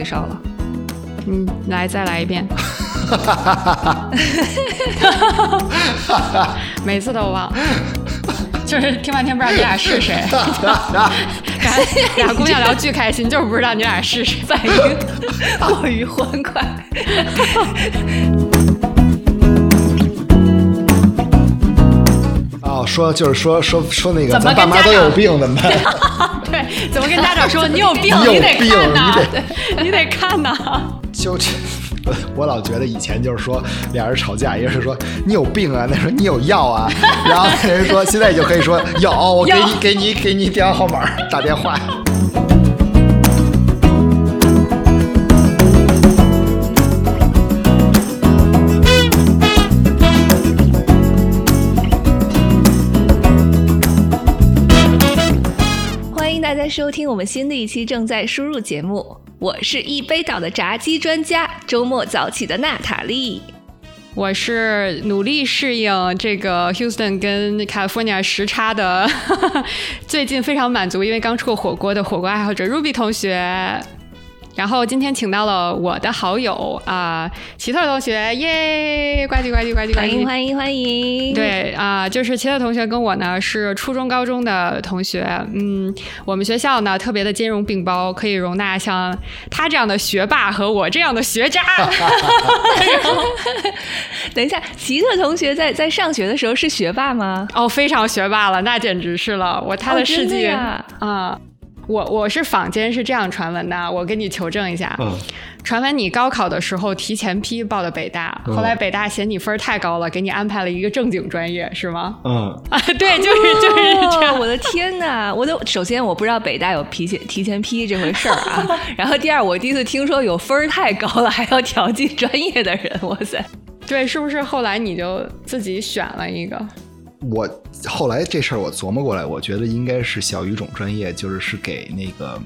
里烧了。嗯，来再来一遍。每次都忘，就是听半天不知道你俩是谁。俩姑娘聊巨开心，就是不知道你俩是谁，反应过于欢快。哦，说就是说说说那个，咱爸妈都有病怎么办？对，怎么跟家长说你有病？你得病看呐你，得看呐。就这，我我老觉得以前就是说俩人吵架，一个是说你有病啊，那说你有药啊，然后那人说现在就可以说有，我给你给你给你电话号码打电话。收听我们新的一期正在输入节目，我是一杯倒的炸鸡专家，周末早起的娜塔莉。我是努力适应这个 Houston 跟 California 时差的，最近非常满足，因为刚吃过火锅的火锅爱好者 Ruby 同学。然后今天请到了我的好友啊、奇特同学，耶！呱唧呱唧呱唧呱唧，欢迎欢迎欢迎！，对啊、就是奇特同学跟我呢是初中、高中的同学。嗯，我们学校呢特别的兼容并包，可以容纳像他这样的学霸和我这样的学渣。等一下，奇特同学在在上学的时候是学霸吗？哦，非常学霸了，那简直是了。我他哦的事真的迹呀啊、我我是坊间是这样传闻的，我跟你求证一下。嗯，传闻你高考的时候提前批报的北大，嗯后来北大嫌你分儿太高了，给你安排了一个正经专业，是吗？嗯，啊，对，就是就是这样。哦我的天哪！我都首先我不知道北大有提前提前批这回事儿啊，然后第二我第一次听说有分儿太高了还要调剂专业的人，哇塞！对，是不是后来你就自己选了一个？我后来这事儿我琢磨过来，我觉得应该是小语种专业，就是是给那个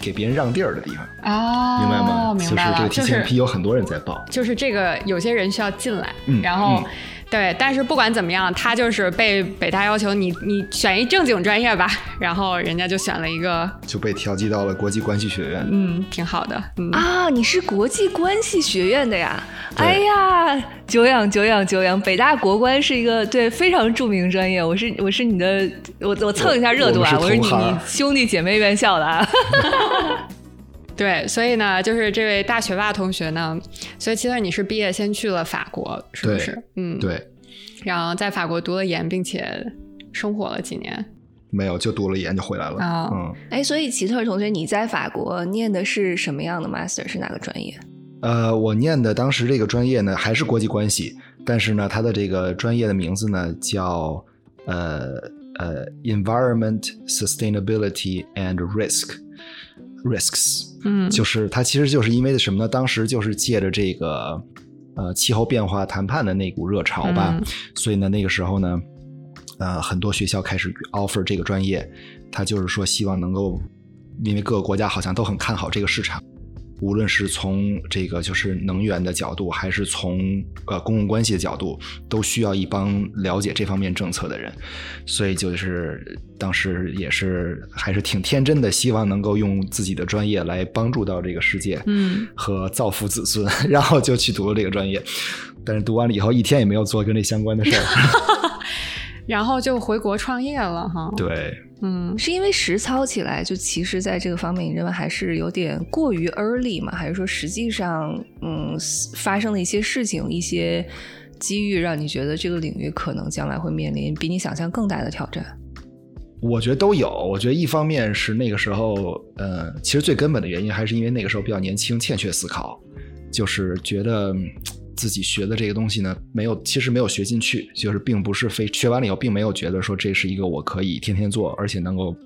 给别人让地儿的地方，哦，明白吗？明白，就是这个提前批有很多人在报。就是这个有些人需要进来，嗯然后、嗯对，但是不管怎么样，他就是被北大要求你你选一正经专业吧，然后人家就选了一个，就被调剂到了国际关系学院。嗯，挺好的，嗯，啊，你是国际关系学院的呀？哎呀，久仰久仰久仰！北大国关是一个对非常著名专业，我是我是你的，我我蹭一下热度啊，我我是你你兄弟姐妹院校的啊。对，所以呢，就是这位大学霸同学呢，所以其实你是毕业先去了法国，是不是？嗯，。对，然后在法国读了研，并且生活了几年没有就读了研就回来了。啊嗯，哎，所以奇特同学，你在法国念的是什么样的 master？是哪个专业？呃，我念的当时这个专业呢还是国际关系，但是呢，它的这个专业的名字呢叫呃呃 Environment Sustainability and Risk Risks。嗯，就是它其实就是因为什么呢？当时就是借着这个呃气候变化谈判的那股热潮吧，嗯所以呢那个时候呢，呃很多学校开始 offer 这个专业，他就是说希望能够，因为各个国家好像都很看好这个市场。无论是从这个就是能源的角度，还是从呃公共关系的角度，都需要一帮了解这方面政策的人。所以就是当时也是还是挺天真的，希望能够用自己的专业来帮助到这个世界，嗯，和造福子孙，然后就去读了这个专业。但是读完了以后，一天也没有做跟这相关的事儿。然后就回国创业了哈。，对，嗯，是因为实操起来，就其实在这个方面，你认为还是有点过于 early 吗？还是说实际上，嗯，发生的一些事情、一些机遇，让你觉得这个领域可能将来会面临比你想象更大的挑战？我觉得都有。我觉得一方面是那个时候，呃，其实最根本的原因还是因为那个时候比较年轻，欠缺思考，就是觉得嗯自己学的这个东西呢，没有其实没有学进去，就是并不是非学完了以后，并没有觉得说这是一个我可以天天做，而且能够。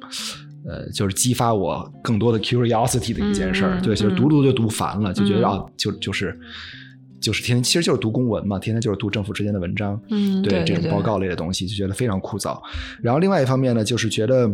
呃，就是激发我更多的 curiosity 的一件事儿，嗯对，就是嗯读读就读烦了，就觉得嗯啊，就就是就是天天其实就是读公文嘛，天天就是读政府之间的文章，嗯对这种报告类的东西，就觉得非常枯燥。然后另外一方面呢，就是觉得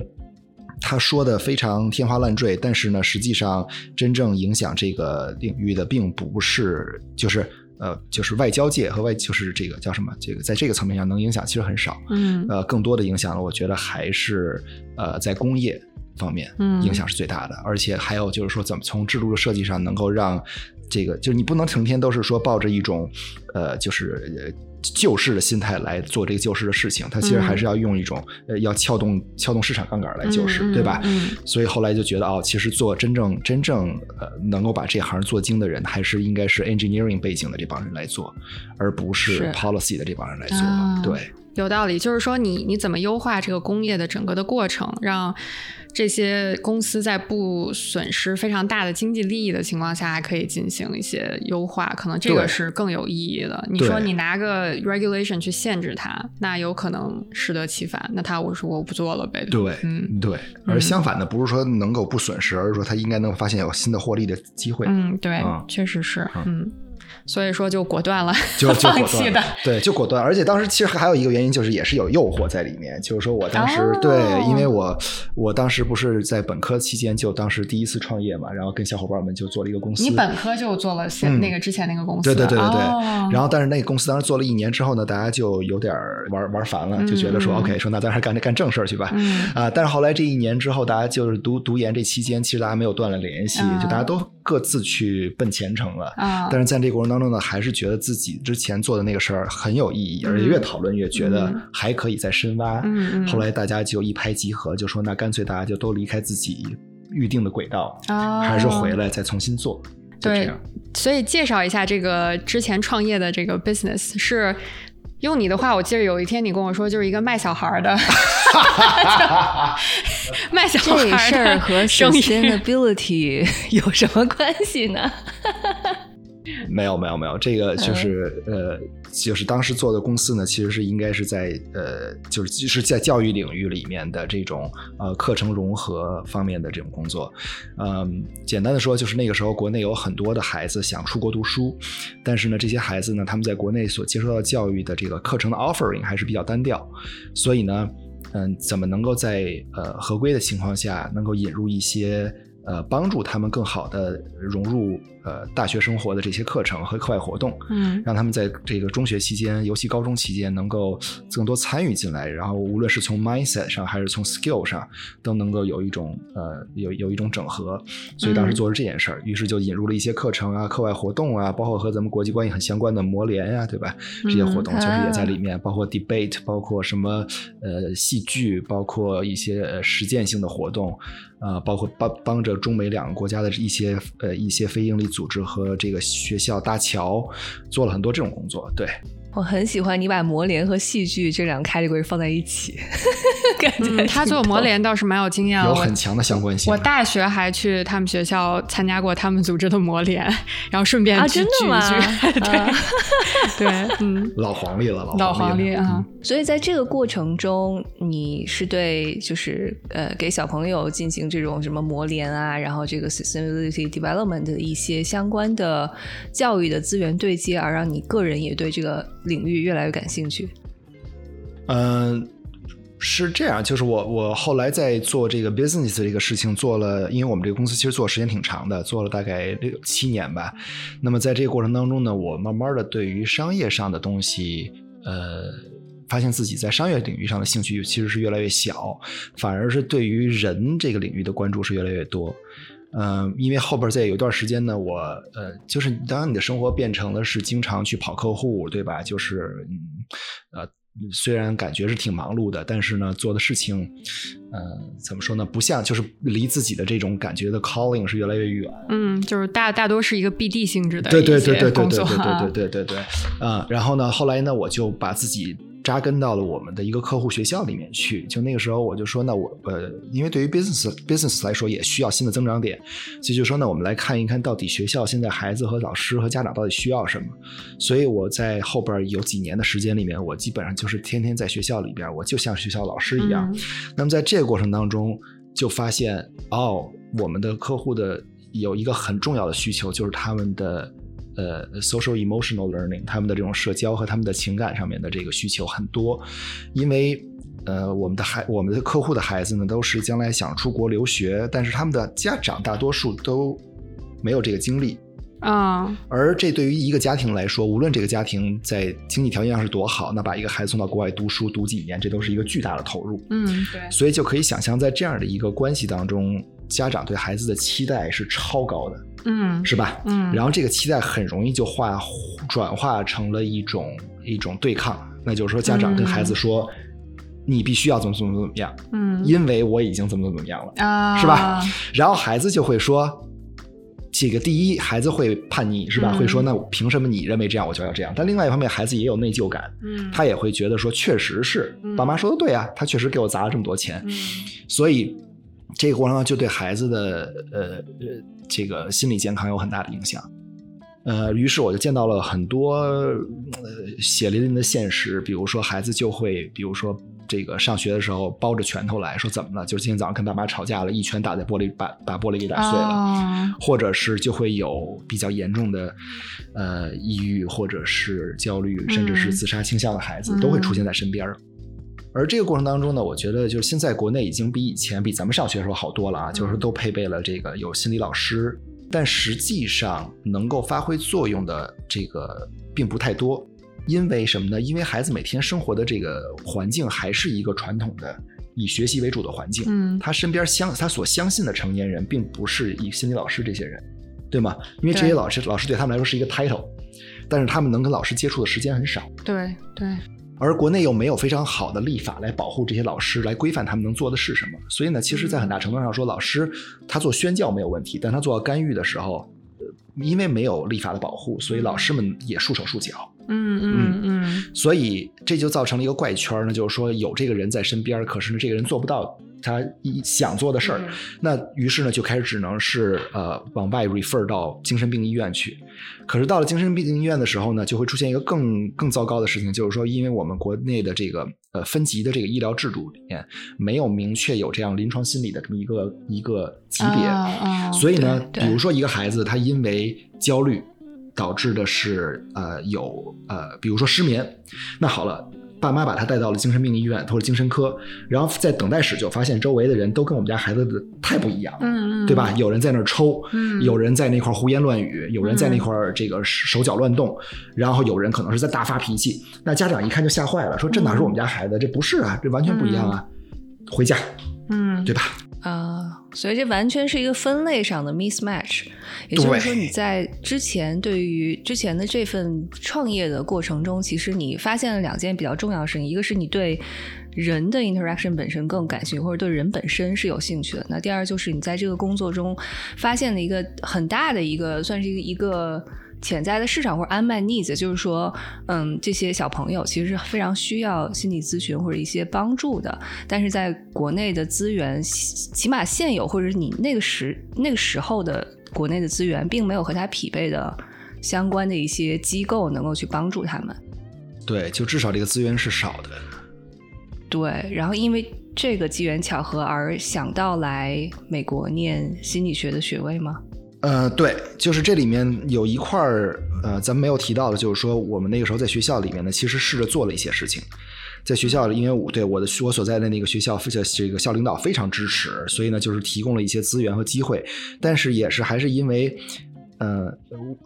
他说的非常天花乱坠，但是呢，实际上真正影响这个领域的，并不是就是呃，就是外交界和外就是这个叫什么，这个在这个层面上能影响其实很少。嗯呃，更多的影响呢，我觉得还是呃在工业。方面，嗯影响是最大的。而且还有就是说，怎么从制度的设计上能够让这个，就是你不能成天都是说抱着一种呃，就是。呃救市的心态来做这个救市的事情，它其实还是要用一种、呃，要撬动撬动市场杠杆来救市，嗯对吧？嗯所以后来就觉得哦，其实做真正真正呃能够把这行做精的人，还是应该是 engineering 背景的这帮人来做，而不是是 policy 的这帮人来做。啊对，有道理，就是说你你怎么优化这个工业的整个的过程，让这些公司在不损失非常大的经济利益的情况下，还可以进行一些优化，可能这个是更有意义的。你说你拿个 regulation 去限制它，那有可能适得其反。那他我说我不做了呗。对，嗯对。而相反的，不是说能够不损失，而是说他应该能发现有新的获利的机会。嗯，对，嗯确实是，嗯。所以说就果断了，就就 果断弃的。对，就果断。而且当时其实还有一个原因，就是也是有诱惑在里面。就是说我当时、哦对，因为我我当时不是在本科期间就当时第一次创业嘛，然后跟小伙伴们就做了一个公司。你本科就做了现、嗯那个之前那个公司，对对对对对。哦、然后，但是那个公司当时做了一年之后呢，大家就有点玩玩烦了，就觉得说、嗯 OK，说那咱还干干正事儿去吧。嗯啊，但是后来这一年之后，大家就是读读研这期间，其实大家没有断了联系，啊就大家都各自去奔前程了。啊，但是在这个过程当中呢，还是觉得自己之前做的那个事儿很有意义，而且越讨论越觉得嗯还可以再深挖。嗯嗯后来大家就一拍即合，就说那干脆大家就都离开自己预定的轨道，哦还是回来再重新做。对，所以介绍一下这个之前创业的这个 business 是。用你的话，我记得有一天你跟我说，就是一个卖小孩儿的，卖小孩儿这事儿和 sustainability 有什么关系呢？没有没有没有，这个就是、呃，就是当时做的公司呢，其实是应该是在呃，就是就是在教育领域里面的这种呃课程融合方面的这种工作。嗯，简单的说，就是那个时候国内有很多的孩子想出国读书，但是呢，这些孩子呢，他们在国内所接受到教育的这个课程的 offering 还是比较单调，所以呢，嗯，怎么能够在呃合规的情况下，能够引入一些呃帮助他们更好的融入呃大学生活的这些课程和课外活动，嗯让他们在这个中学期间，尤其高中期间，能够更多参与进来，然后无论是从 mindset 上还是从 skill 上，都能够有一种呃有有一种整合。所以当时做了这件事儿，于是就引入了一些课程啊、课外活动啊，包括和咱们国际关系很相关的磨联呀、对吧？这些活动嗯就是也在里面，包括 debate，包括什么呃戏剧，包括一些呃实践性的活动。啊、包括帮帮着中美两个国家的一些呃一些非营利组织和这个学校搭桥，做了很多这种工作。对，我很喜欢你把磨联和戏剧这两个 category 放在一起，感觉嗯，他做磨联倒是蛮有经验的，有很强的相关性。我大学还去他们学校参加过他们组织的磨联，然后顺便啊，去真的吗？聚一聚 啊 对，嗯，老黄历了，老老黄黄历啊，所以在这个过程中，你是对就是呃给小朋友进行这种什么磨联啊，然后这个 sustainability development 的一些相关的教育的资源对接，而让你个人也对这个领域越来越感兴趣。嗯、是这样，就是我我后来在做这个 business 这个事情做了，因为我们这个公司其实做时间挺长的，做了大概六七年吧。那么在这个过程当中呢，我慢慢的对于商业上的东西，呃。发现自己在商业领域上的兴趣其实是越来越小，反而是对于人这个领域的关注是越来越多。嗯、因为后边在有一段时间呢，我呃，就是当你的生活变成了是经常去跑客户，对吧？就是嗯呃，虽然感觉是挺忙碌的，但是呢，做的事情，呃，怎么说呢？不像就是离自己的这种感觉的 calling 是越来越远。嗯，就是大大多是一个 BD 性质的对对对对对工对对对对对对，啊、然后呢，后来呢，我就把自己扎根到了我们的一个客户学校里面去。就那个时候，我就说，那我呃，因为对于 business business 来说，也需要新的增长点，所以就说，那我们来看一看到底学校现在孩子和老师和家长到底需要什么。所以我在后边有几年的时间里面，我基本上就是天天在学校里边，我就像学校老师一样。嗯那么在这个过程当中，就发现哦，我们的客户的有一个很重要的需求，就是他们的呃 social emotional learning，他们的这种社交和他们的情感上面的这个需求很多，因为。呃，我们的孩，我们的客户的孩子呢，都是将来想出国留学，但是他们的家长大多数都没有这个经历，啊，而这对于一个家庭来说，无论这个家庭在经济条件上是多好，那把一个孩子送到国外读书读几年，这都是一个巨大的投入。嗯，对，所以就可以想象，在这样的一个关系当中，家长对孩子的期待是超高的，嗯，是吧？嗯，然后这个期待很容易就化转化成了一种一种对抗，那就是说，家长跟孩子说，你必须要怎么怎么怎么样，嗯。因为我已经怎么怎么怎么样了。啊，是吧？然后孩子就会说，这个第一，孩子会叛逆，是吧？嗯。会说，那凭什么你认为这样，我就要这样？但另外一方面，孩子也有内疚感，嗯，他也会觉得说，确实是嗯。爸妈说的对啊，他确实给我砸了这么多钱，嗯。所以这个过程中就对孩子的呃呃这个心理健康有很大的影响。呃，于是我就见到了很多呃血淋淋的现实，比如说孩子就会，比如说这个上学的时候包着拳头来说怎么了？就是今天早上跟爸妈吵架了，一拳打在玻璃，把把玻璃给打碎了。啊或者是就会有比较严重的呃抑郁，或者是焦虑，甚至是自杀倾向的孩子，嗯都会出现在身边儿。而这个过程当中呢，我觉得就是现在国内已经比以前比咱们上学的时候好多了啊，就是都配备了这个有心理老师，但实际上能够发挥作用的这个并不太多。因为什么呢？因为孩子每天生活的这个环境还是一个传统的以学习为主的环境，嗯他身边相他所相信的成年人，并不是以心理老师这些人，对吗？因为这些老师老师对他们来说是一个 title，但是他们能跟老师接触的时间很少，对对，而国内又没有非常好的立法来保护这些老师，来规范他们能做的是什么。所以呢，其实，在很大程度上说，老师他做宣教没有问题，但他做到干预的时候，呃因为没有立法的保护，所以老师们也束手束脚。嗯嗯嗯。所以这就造成了一个怪圈儿呢，就是说有这个人在身边，可是呢，这个人做不到他一想做的事儿，嗯。那于是呢，就开始只能是呃往外 refer 到精神病医院去。可是到了精神病医院的时候呢，就会出现一个更更糟糕的事情，就是说，因为我们国内的这个呃分级的这个医疗制度里面没有明确有这样临床心理的这么一个一个级别，所以呢，比如说一个孩子他因为焦虑导致的是呃有呃比如说失眠，那好了。爸妈把他带到了精神病医院或者精神科，然后在等待室就发现周围的人都跟我们家孩子的太不一样了，对吧？有人在那儿抽，嗯有人在那块儿胡言乱语，有人在那块儿这个手脚乱动，然后有人可能是在大发脾气。那家长一看就吓坏了，说这哪是我们家孩子？这不是啊，这完全不一样啊！回家，嗯对吧？啊、所以这完全是一个分类上的 mismatch，也就是说你在之前对于之前的这份创业的过程中，其实你发现了两件比较重要的事情，一个是你对人的 interaction 本身更感兴趣，或者对人本身是有兴趣的。那第二就是你在这个工作中发现了一个很大的一个，算是一个一个。潜在的市场或者 unmet needs，就是说，嗯，这些小朋友其实是非常需要心理咨询或者一些帮助的，但是在国内的资源，起起码现有或者是你那个时那个时候的国内的资源，并没有和他匹配的相关的一些机构能够去帮助他们。对，就至少这个资源是少的。对，然后因为这个机缘巧合而想到来美国念心理学的学位吗？呃，对，就是这里面有一块儿，呃，咱们没有提到的，就是说我们那个时候在学校里面呢，其实试着做了一些事情。在学校里，因为我对我的我所在的那个学校，这个校领导非常支持，所以呢，就是提供了一些资源和机会。但是也是还是因为，呃，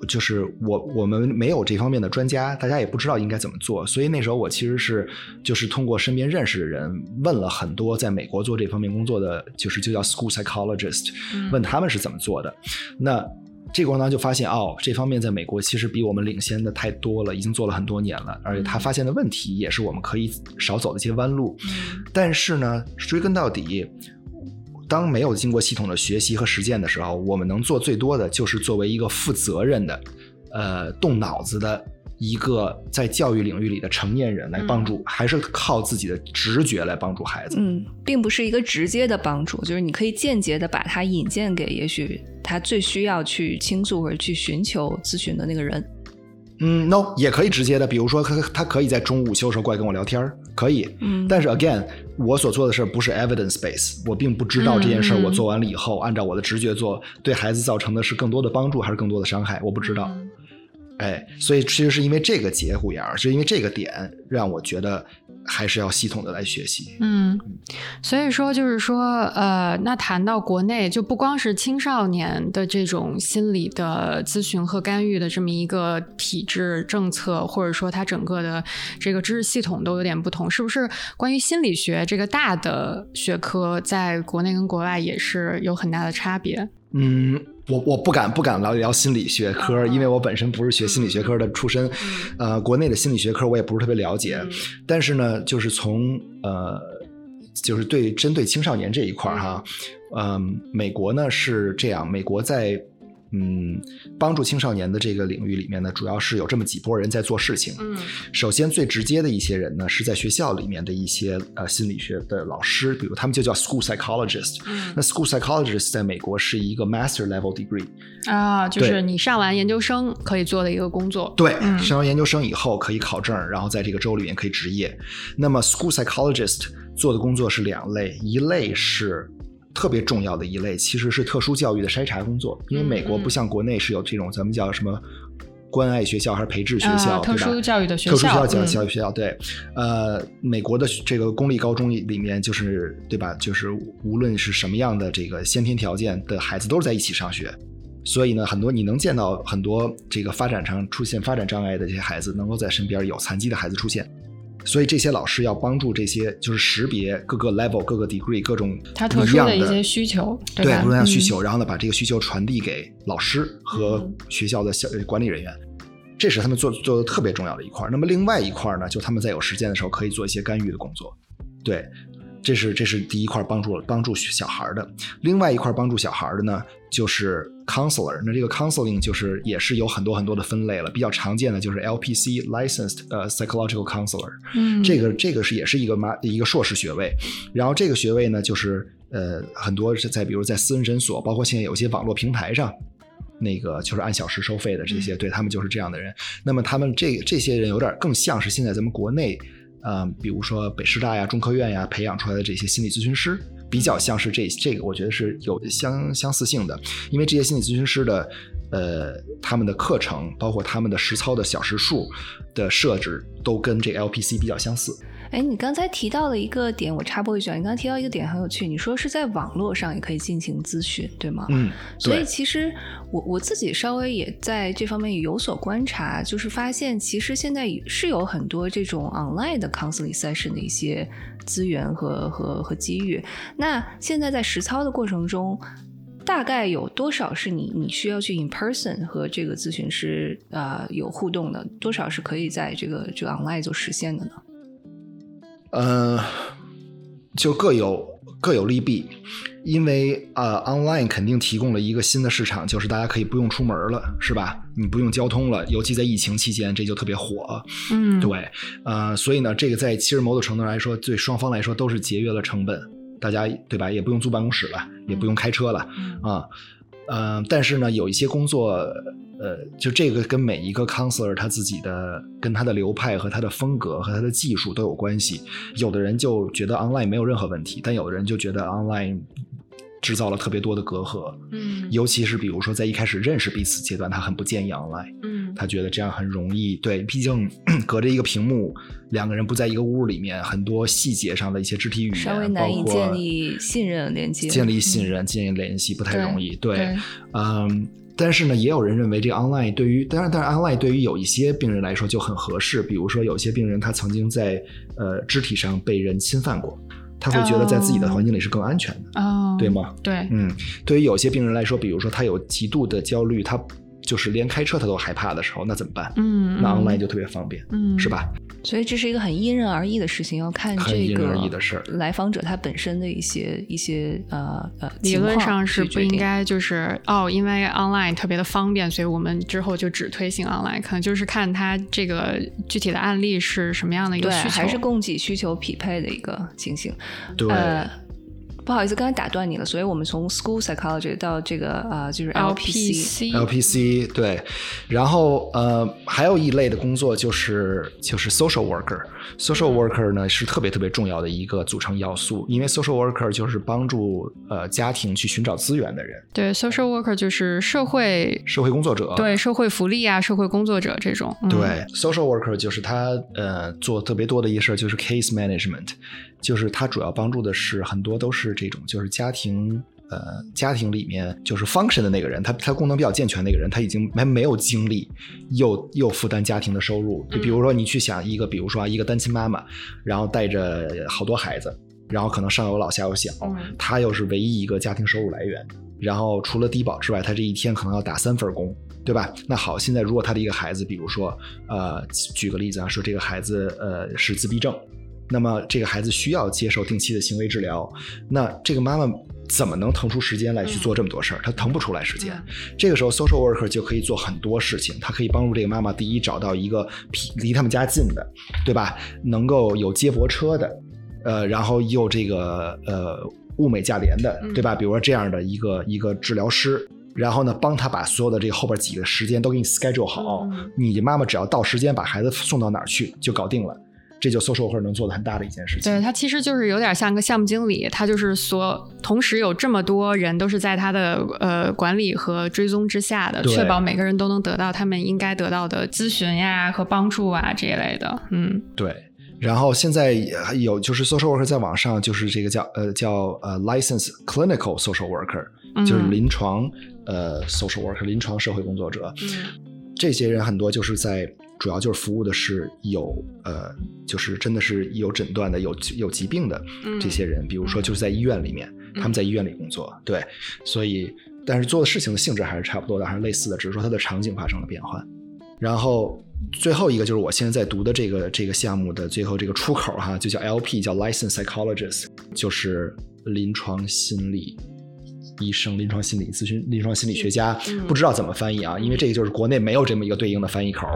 就是我我们没有这方面的专家，大家也不知道应该怎么做，所以那时候我其实是就是通过身边认识的人问了很多在美国做这方面工作的，就是就叫 school psychologist，问他们是怎么做的。那这个过程当中就发现，哦，这方面在美国其实比我们领先的太多了，已经做了很多年了，而且他发现的问题也是我们可以少走的一些弯路。但是呢，追根到底，当没有经过系统的学习和实践的时候，我们能做最多的就是作为一个负责任的、呃，动脑子的一个在教育领域里的成年人来帮助，还是靠自己的直觉来帮助孩子。嗯，并不是一个直接的帮助，就是你可以间接的把他引荐给也许他最需要去倾诉或者去寻求咨询的那个人。嗯，no，也可以直接的，比如说他他可以在中午午休的时候过来跟我聊天儿，可以。嗯但是 again，我所做的事儿不是 evidence base，我并不知道这件事儿我做完了以后，按照我的直觉做，对孩子造成的是更多的帮助还是更多的伤害，我不知道。哎，所以其实是因为这个节骨眼儿，是因为这个点让我觉得还是要系统的来学习。嗯，所以说就是说，呃，那谈到国内，就不光是青少年的这种心理的咨询和干预的这么一个体制政策，或者说它整个的这个知识系统都有点不同，是不是？关于心理学这个大的学科，在国内跟国外也是有很大的差别。嗯，我我不敢不敢聊聊心理学科，因为我本身不是学心理学科的出身，呃，国内的心理学科我也不是特别了解。但是呢，就是从呃，就是对针对青少年这一块儿哈，嗯，美国呢是这样，美国在。嗯，帮助青少年的这个领域里面呢，主要是有这么几波人在做事情。嗯，首先最直接的一些人呢，是在学校里面的一些呃心理学的老师，比如他们就叫 school psychologist。嗯，那 school psychologist 在美国是一个 master level degree 啊，就是你上完研究生可以做的一个工作。对，上完研究生以后可以考证，然后在这个州里面可以执业。那么 school psychologist 做的工作是两类，一类是。特别重要的一类其实是特殊教育的筛查工作，因为美国不像国内是有这种咱们叫什么关爱学校还是培智学校，特殊教育的学校，特殊教育教育学校，对，呃，美国的这个公立高中里面就是对吧？就是无论是什么样的这个先天条件的孩子都是在一起上学，所以呢，很多你能见到很多这个发展上出现发展障碍的这些孩子，能够在身边有残疾的孩子出现。所以这些老师要帮助这些，就是识别各个 level、各个 degree、各种他特殊的一些需求，对不同样需求，然后呢，把这个需求传递给老师和学校的小管理人员，这是他们做做的特别重要的一块。那么另外一块呢，就他们在有时间的时候可以做一些干预的工作，对。这是这是第一块帮助帮助小孩的，另外一块帮助小孩的呢，就是 counselor。那这个 counseling 就是也是有很多很多的分类了，比较常见的就是 LPC licensed 呃 psychological counselor。嗯，这个这个是也是一个马一个硕士学位，然后这个学位呢，就是呃很多是在比如在私人诊所，包括现在有些网络平台上，那个就是按小时收费的这些，对他们就是这样的人。那么他们这这些人有点更像是现在咱们国内。嗯，比如说北师大呀、中科院呀，培养出来的这些心理咨询师，比较像是这这个，我觉得是有相相似性的。因为这些心理咨询师的，呃，他们的课程，包括他们的实操的小时数的设置，都跟这 LPC 比较相似。哎，你刚才提到了一个点，我插播一句，你刚才提到一个点很有趣，你说是在网络上也可以进行咨询，对吗？嗯，所以其实我我自己稍微也在这方面有所观察，就是发现其实现在是有很多这种 online 的 counseling session 的一些资源和和和机遇。那现在在实操的过程中，大概有多少是你你需要去 in person 和这个咨询师啊有互动的？多少是可以在这个这个 online 做实现的呢？嗯，就各有各有利弊，因为呃，online 肯定提供了一个新的市场，就是大家可以不用出门了，是吧？你不用交通了，尤其在疫情期间，这就特别火。嗯，对，呃，所以呢，这个在其实某种程度上来说，对双方来说都是节约了成本，大家对吧？也不用租办公室了，也不用开车了，啊，嗯，但是呢，有一些工作。呃，就这个跟每一个 counselor 他自己的跟他的流派和他的风格和他的技术都有关系。有的人就觉得 online 没有任何问题，但有的人就觉得 online 制造了特别多的隔阂。嗯，尤其是比如说在一开始认识彼此阶段，他很不建议 online。嗯，他觉得这样很容易。对，毕竟 隔着一个屏幕，两个人不在一个屋里面，很多细节上的一些肢体语言，稍微难以建立信任连接，建立信任、建立联系不太容易。对，嗯。但是呢，也有人认为这个 online 对于，当然，当然 online 对于有一些病人来说就很合适。比如说，有些病人他曾经在呃肢体上被人侵犯过，他会觉得在自己的环境里是更安全的，对吗？对，嗯，对于有些病人来说，比如说他有极度的焦虑，他就是连开车他都害怕的时候，那怎么办？嗯，那 online 就特别方便，嗯，是吧？所以这是一个很因人而异的事情，要看这个来访者他本身的一些一些呃呃，理论上是不应该就是哦，因为 online 特别的方便，所以我们之后就只推行 online，可能就是看他这个具体的案例是什么样的一个需求，还是供给需求匹配的一个情形。对。不好意思，刚才打断你了，所以我们从 school psychology 到这个呃，就是 LPC。LPC，LPC 对，然后呃，还有一类的工作就是就是 social worker。social worker 呢是特别特别重要的一个组成要素，因为 social worker 就是帮助呃家庭去寻找资源的人，对，social worker 就是社会社会工作者。对社会福利啊，社会工作者这种。嗯、对，social worker 就是他呃做特别多的一事儿就是 case management，就是它主要帮助的是很多都是这种就是家庭。呃，家庭里面就是 function 的那个人，他他功能比较健全那个人，他已经没没有精力，又又负担家庭的收入。就比如说你去想一个，比如说一个单亲妈妈，然后带着好多孩子，然后可能上有老下有小，嗯她又是唯一一个家庭收入来源，然后除了低保之外，她这一天可能要打三份工，对吧？那好，现在如果她的一个孩子，比如说呃，举个例子啊，说这个孩子呃是自闭症。那么这个孩子需要接受定期的行为治疗，那这个妈妈怎么能腾出时间来去做这么多事儿？她腾不出来时间。这个时候，social worker 就可以做很多事情，他可以帮助这个妈妈，第一找到一个离他们家近的，对吧？能够有接驳车的，呃，然后又这个呃物美价廉的，对吧？比如说这样的一个一个治疗师。然后呢，帮他把所有的这个后边几个时间都给你 schedule 好，你妈妈只要到时间把孩子送到哪儿去就搞定了。这就 social worker 能做的很大的一件事情。对他其实就是有点像个项目经理，他就是所同时有这么多人都是在他的呃管理和追踪之下的，确保每个人都能得到他们应该得到的咨询呀和帮助啊这一类的。嗯，对。然后现在有就是 social worker 在网上就是这个叫呃叫呃 license clinical social worker，、嗯就是临床呃 social worker 临床社会工作者。嗯这些人很多就是在主要就是服务的是有呃就是真的是有诊断的有有疾病的嗯这些人，比如说就是在医院里面，他们在医院里工作，对，所以但是做的事情的性质还是差不多的，还是类似的，只是说它的场景发生了变换。然后最后一个就是我现在在读的这个这个项目的最后这个出口哈，就叫 LP，叫 Licensed Psychologist，就是临床心理医生、临床心理咨询、临床心理学家，嗯不知道怎么翻译啊，因为这个就是国内没有这么一个对应的翻译口。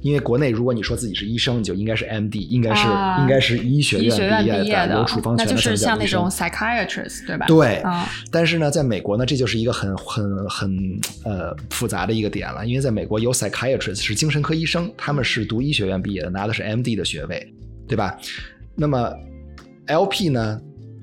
因为国内如果你说自己是医生，你就应该是 MD，应该是、啊应该是医学院毕业的有处方权的那就是像那种 psychiatrist 对吧？对，啊，但是呢，在美国呢，这就是一个很很很呃复杂的一个点了，因为在美国有 psychiatrist 是精神科医生，他们是读医学院毕业的，拿的是 MD 的学位，对吧？那么 LP 呢，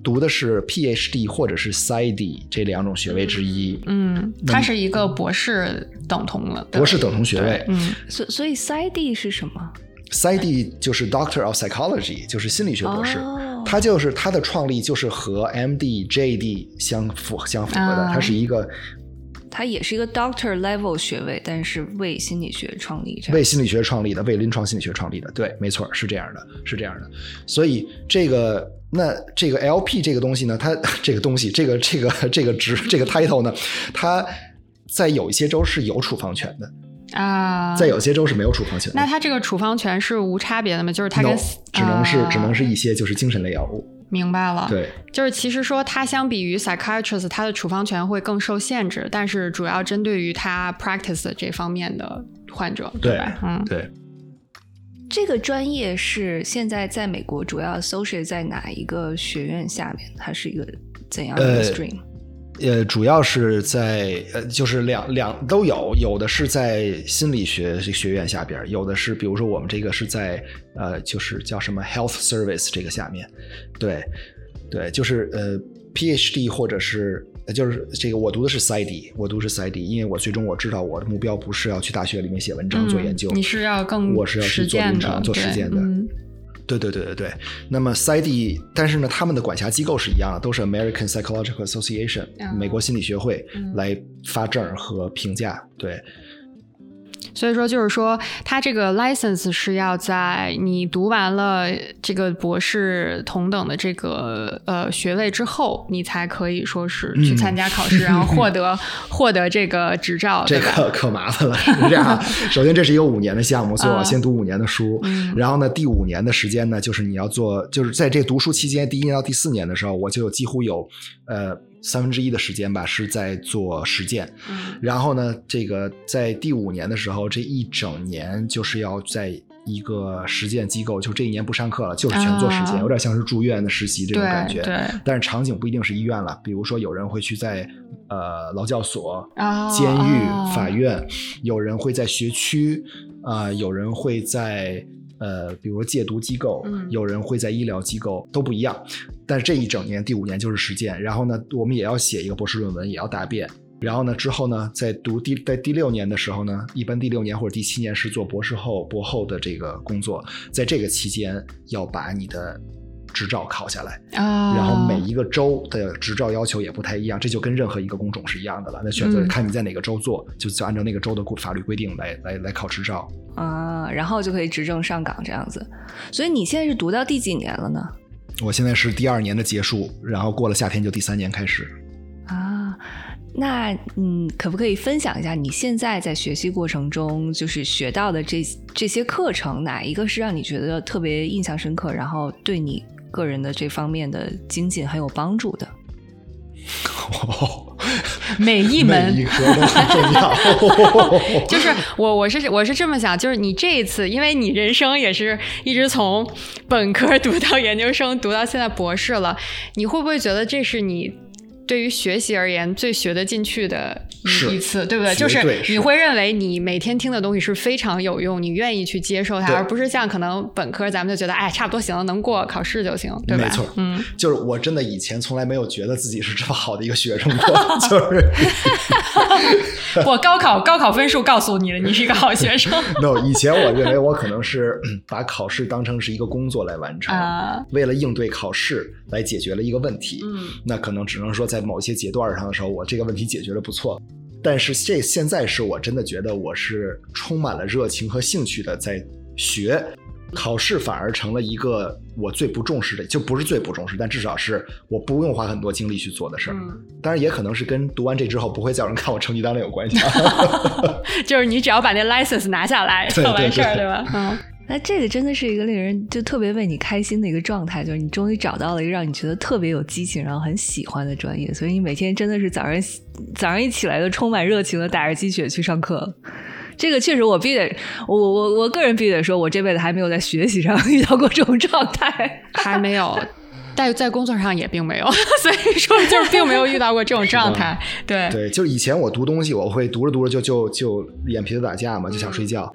读的是 PhD 或者是 PsyD 这两种学位之一，嗯，它是一个博士等同了，博士等同学位。嗯所所以 PsyD 是什么？PsyD 就是 Doctor of Psychology，就是心理学博士。哦他就是他的创立就是和 MD、JD 相符相符合的，啊他是一个它也是一个 Doctor level 学位，但是为心理学创立。为心理学创立的，为临床心理学创立的，对，没错，是这样的，是这样的。所以这个那这个 LP 这个东西呢，它这个东西，这个这个这个职这个 title 呢，它在有一些州是有处方权的，啊，在有些州是没有处方权的。那它这个处方权是无差别的吗？就是它 no, 跟只能是、啊只能是一些就是精神类药物，明白了，，对就是其实说它相比于 psychiatrist，它的处方权会更受限制，但是主要针对于它 practice 这方面的患者，对吧？嗯，对。这个专业是现在在美国主要 associate 在哪一个学院下面？它是一个怎样的呃 stream？呃，主要是在呃，就是两两都有，有的是在心理学学院下边，有的是比如说我们这个是在呃，就是叫什么 health service 这个下面，对对，就是呃 PhD 或者是呃就是这个我读的是 PsyD，我读的是 PsyD，因为我最终我知道我的目标不是要去大学里面写文章、做研究，嗯你是要更我是要去实践，做临床做实践的嗯对对对对对，那么 PsyD，但是呢，他们的管辖机构是一样的，都是 American Psychological Association、啊美国心理学会嗯来发证和评价。对，所以说，就是说，它这个 license 是要在你读完了这个博士同等的这个呃学位之后，你才可以说是去参加考试，然后获得获得这个执照，这？个可麻烦了。是这样啊，首先这是一个五年的项目，所以我要先读五年的书。嗯然后呢，第五年的时间呢，就是你要做，就是在这读书期间，第一年到第四年的时候，我就有几乎有呃三分之一的时间吧是在做实践。嗯然后呢，这个在第五年的时候，这一整年就是要在一个实践机构，就这一年不上课了，就是全做实践，啊有点像是住院的实习这种感觉。对对但是场景不一定是医院了，比如说有人会去在呃劳教所、哦监狱、哦法院，有人会在学区，呃，有人会在呃，比如说戒毒机构，嗯有人会在医疗机构，都不一样。但是这一整年，第五年就是实践，然后呢，我们也要写一个博士论文，也要答辩。然后呢，之后呢，在读第在第六年的时候呢，一般第六年或者第七年是做博士后、博后的这个工作，在这个期间要把你的执照考下来。啊，然后每一个州的执照要求也不太一样，这就跟任何一个工种是一样的了。那选择嗯看你在哪个州做，就就按照那个州的法律规定来来来考执照。啊，然后就可以执政上岗这样子。所以你现在是读到第几年了呢？我现在是第二年的结束，然后过了夏天就第三年开始。啊，那嗯，可不可以分享一下你现在在学习过程中就是学到的这这些课程，哪一个是让你觉得特别印象深刻，然后对你个人的这方面的精进很有帮助的？每一门每一科都很重要。就是我我是我是这么想，就是你这一次，因为你人生也是一直从本科读到研究生，读到现在博士了，你会不会觉得这是你对于学习而言最学得进去的一一次，对不对？就是对你会认为你每天听的东西是非常有用，你愿意去接受它，而不是像可能本科咱们就觉得哎差不多行了，能过考试就行，对吧？没错，嗯，就是我真的以前从来没有觉得自己是这么好的一个学生过，就是 我高考高考分数告诉你了，你是一个好学生 no。以前我认为我可能是嗯把考试当成是一个工作来完成，啊，为了应对考试来解决了一个问题。嗯那可能只能说在某些阶段上的时候，我这个问题解决的不错。但是这现在是我真的觉得我是充满了热情和兴趣的在学，考试反而成了一个我最不重视的，就不是最不重视，但至少是我不用花很多精力去做的事儿。嗯，当然也可能是跟读完这之后不会再有人看我成绩单了有关系啊。就是你只要把那 license 拿下来就完事儿，对吧？嗯。那这个真的是一个令人就特别为你开心的一个状态，就是你终于找到了一个让你觉得特别有激情，然后很喜欢的专业，所以你每天真的是早上早上一起来就充满热情的打着鸡血去上课。这个确实，我必须得，我我我个人必须得说，我这辈子还没有在学习上 遇到过这种状态。还没有，但在工作上也并没有，所以说就是 并没有遇到过这种状态。对，对，就是以前我读东西，我会读着读着就就就眼皮子打架嘛，就想睡觉。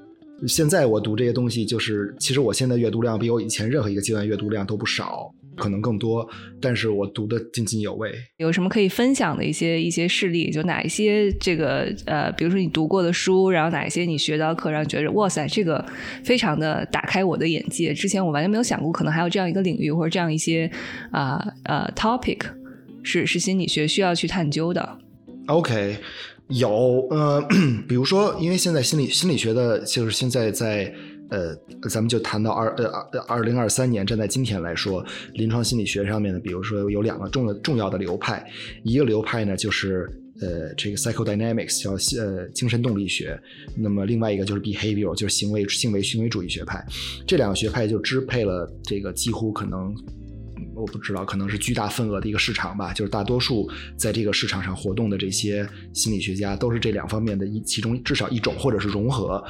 现在我读这些东西，就是其实我现在阅读量比我以前任何一个阶段阅读量都不少，可能更多，但是我读的津津有味。有什么可以分享的一些一些事例？就哪一些这个呃，比如说你读过的书，然后哪一些你学到课，让你觉得哇塞，这个非常的打开我的眼界。之前我完全没有想过，可能还有这样一个领域或者这样一些啊呃 topic 是是心理学需要去探究的。OK，有呃，比如说，因为现在心理心理学的，就是现在在呃，咱们就谈到二呃二零二三年，站在今天来说，临床心理学上面呢，比如说有两个重要重要的流派，一个流派呢就是。呃，这个 psychodynamics 叫呃精神动力学，那么另外一个就是 behavioral，就是行为行为行为主义学派。这两个学派就支配了这个几乎可能我不知道，可能是巨大份额的一个市场吧。就是大多数在这个市场上活动的这些心理学家，都是这两方面的一其中至少一种，或者是融合。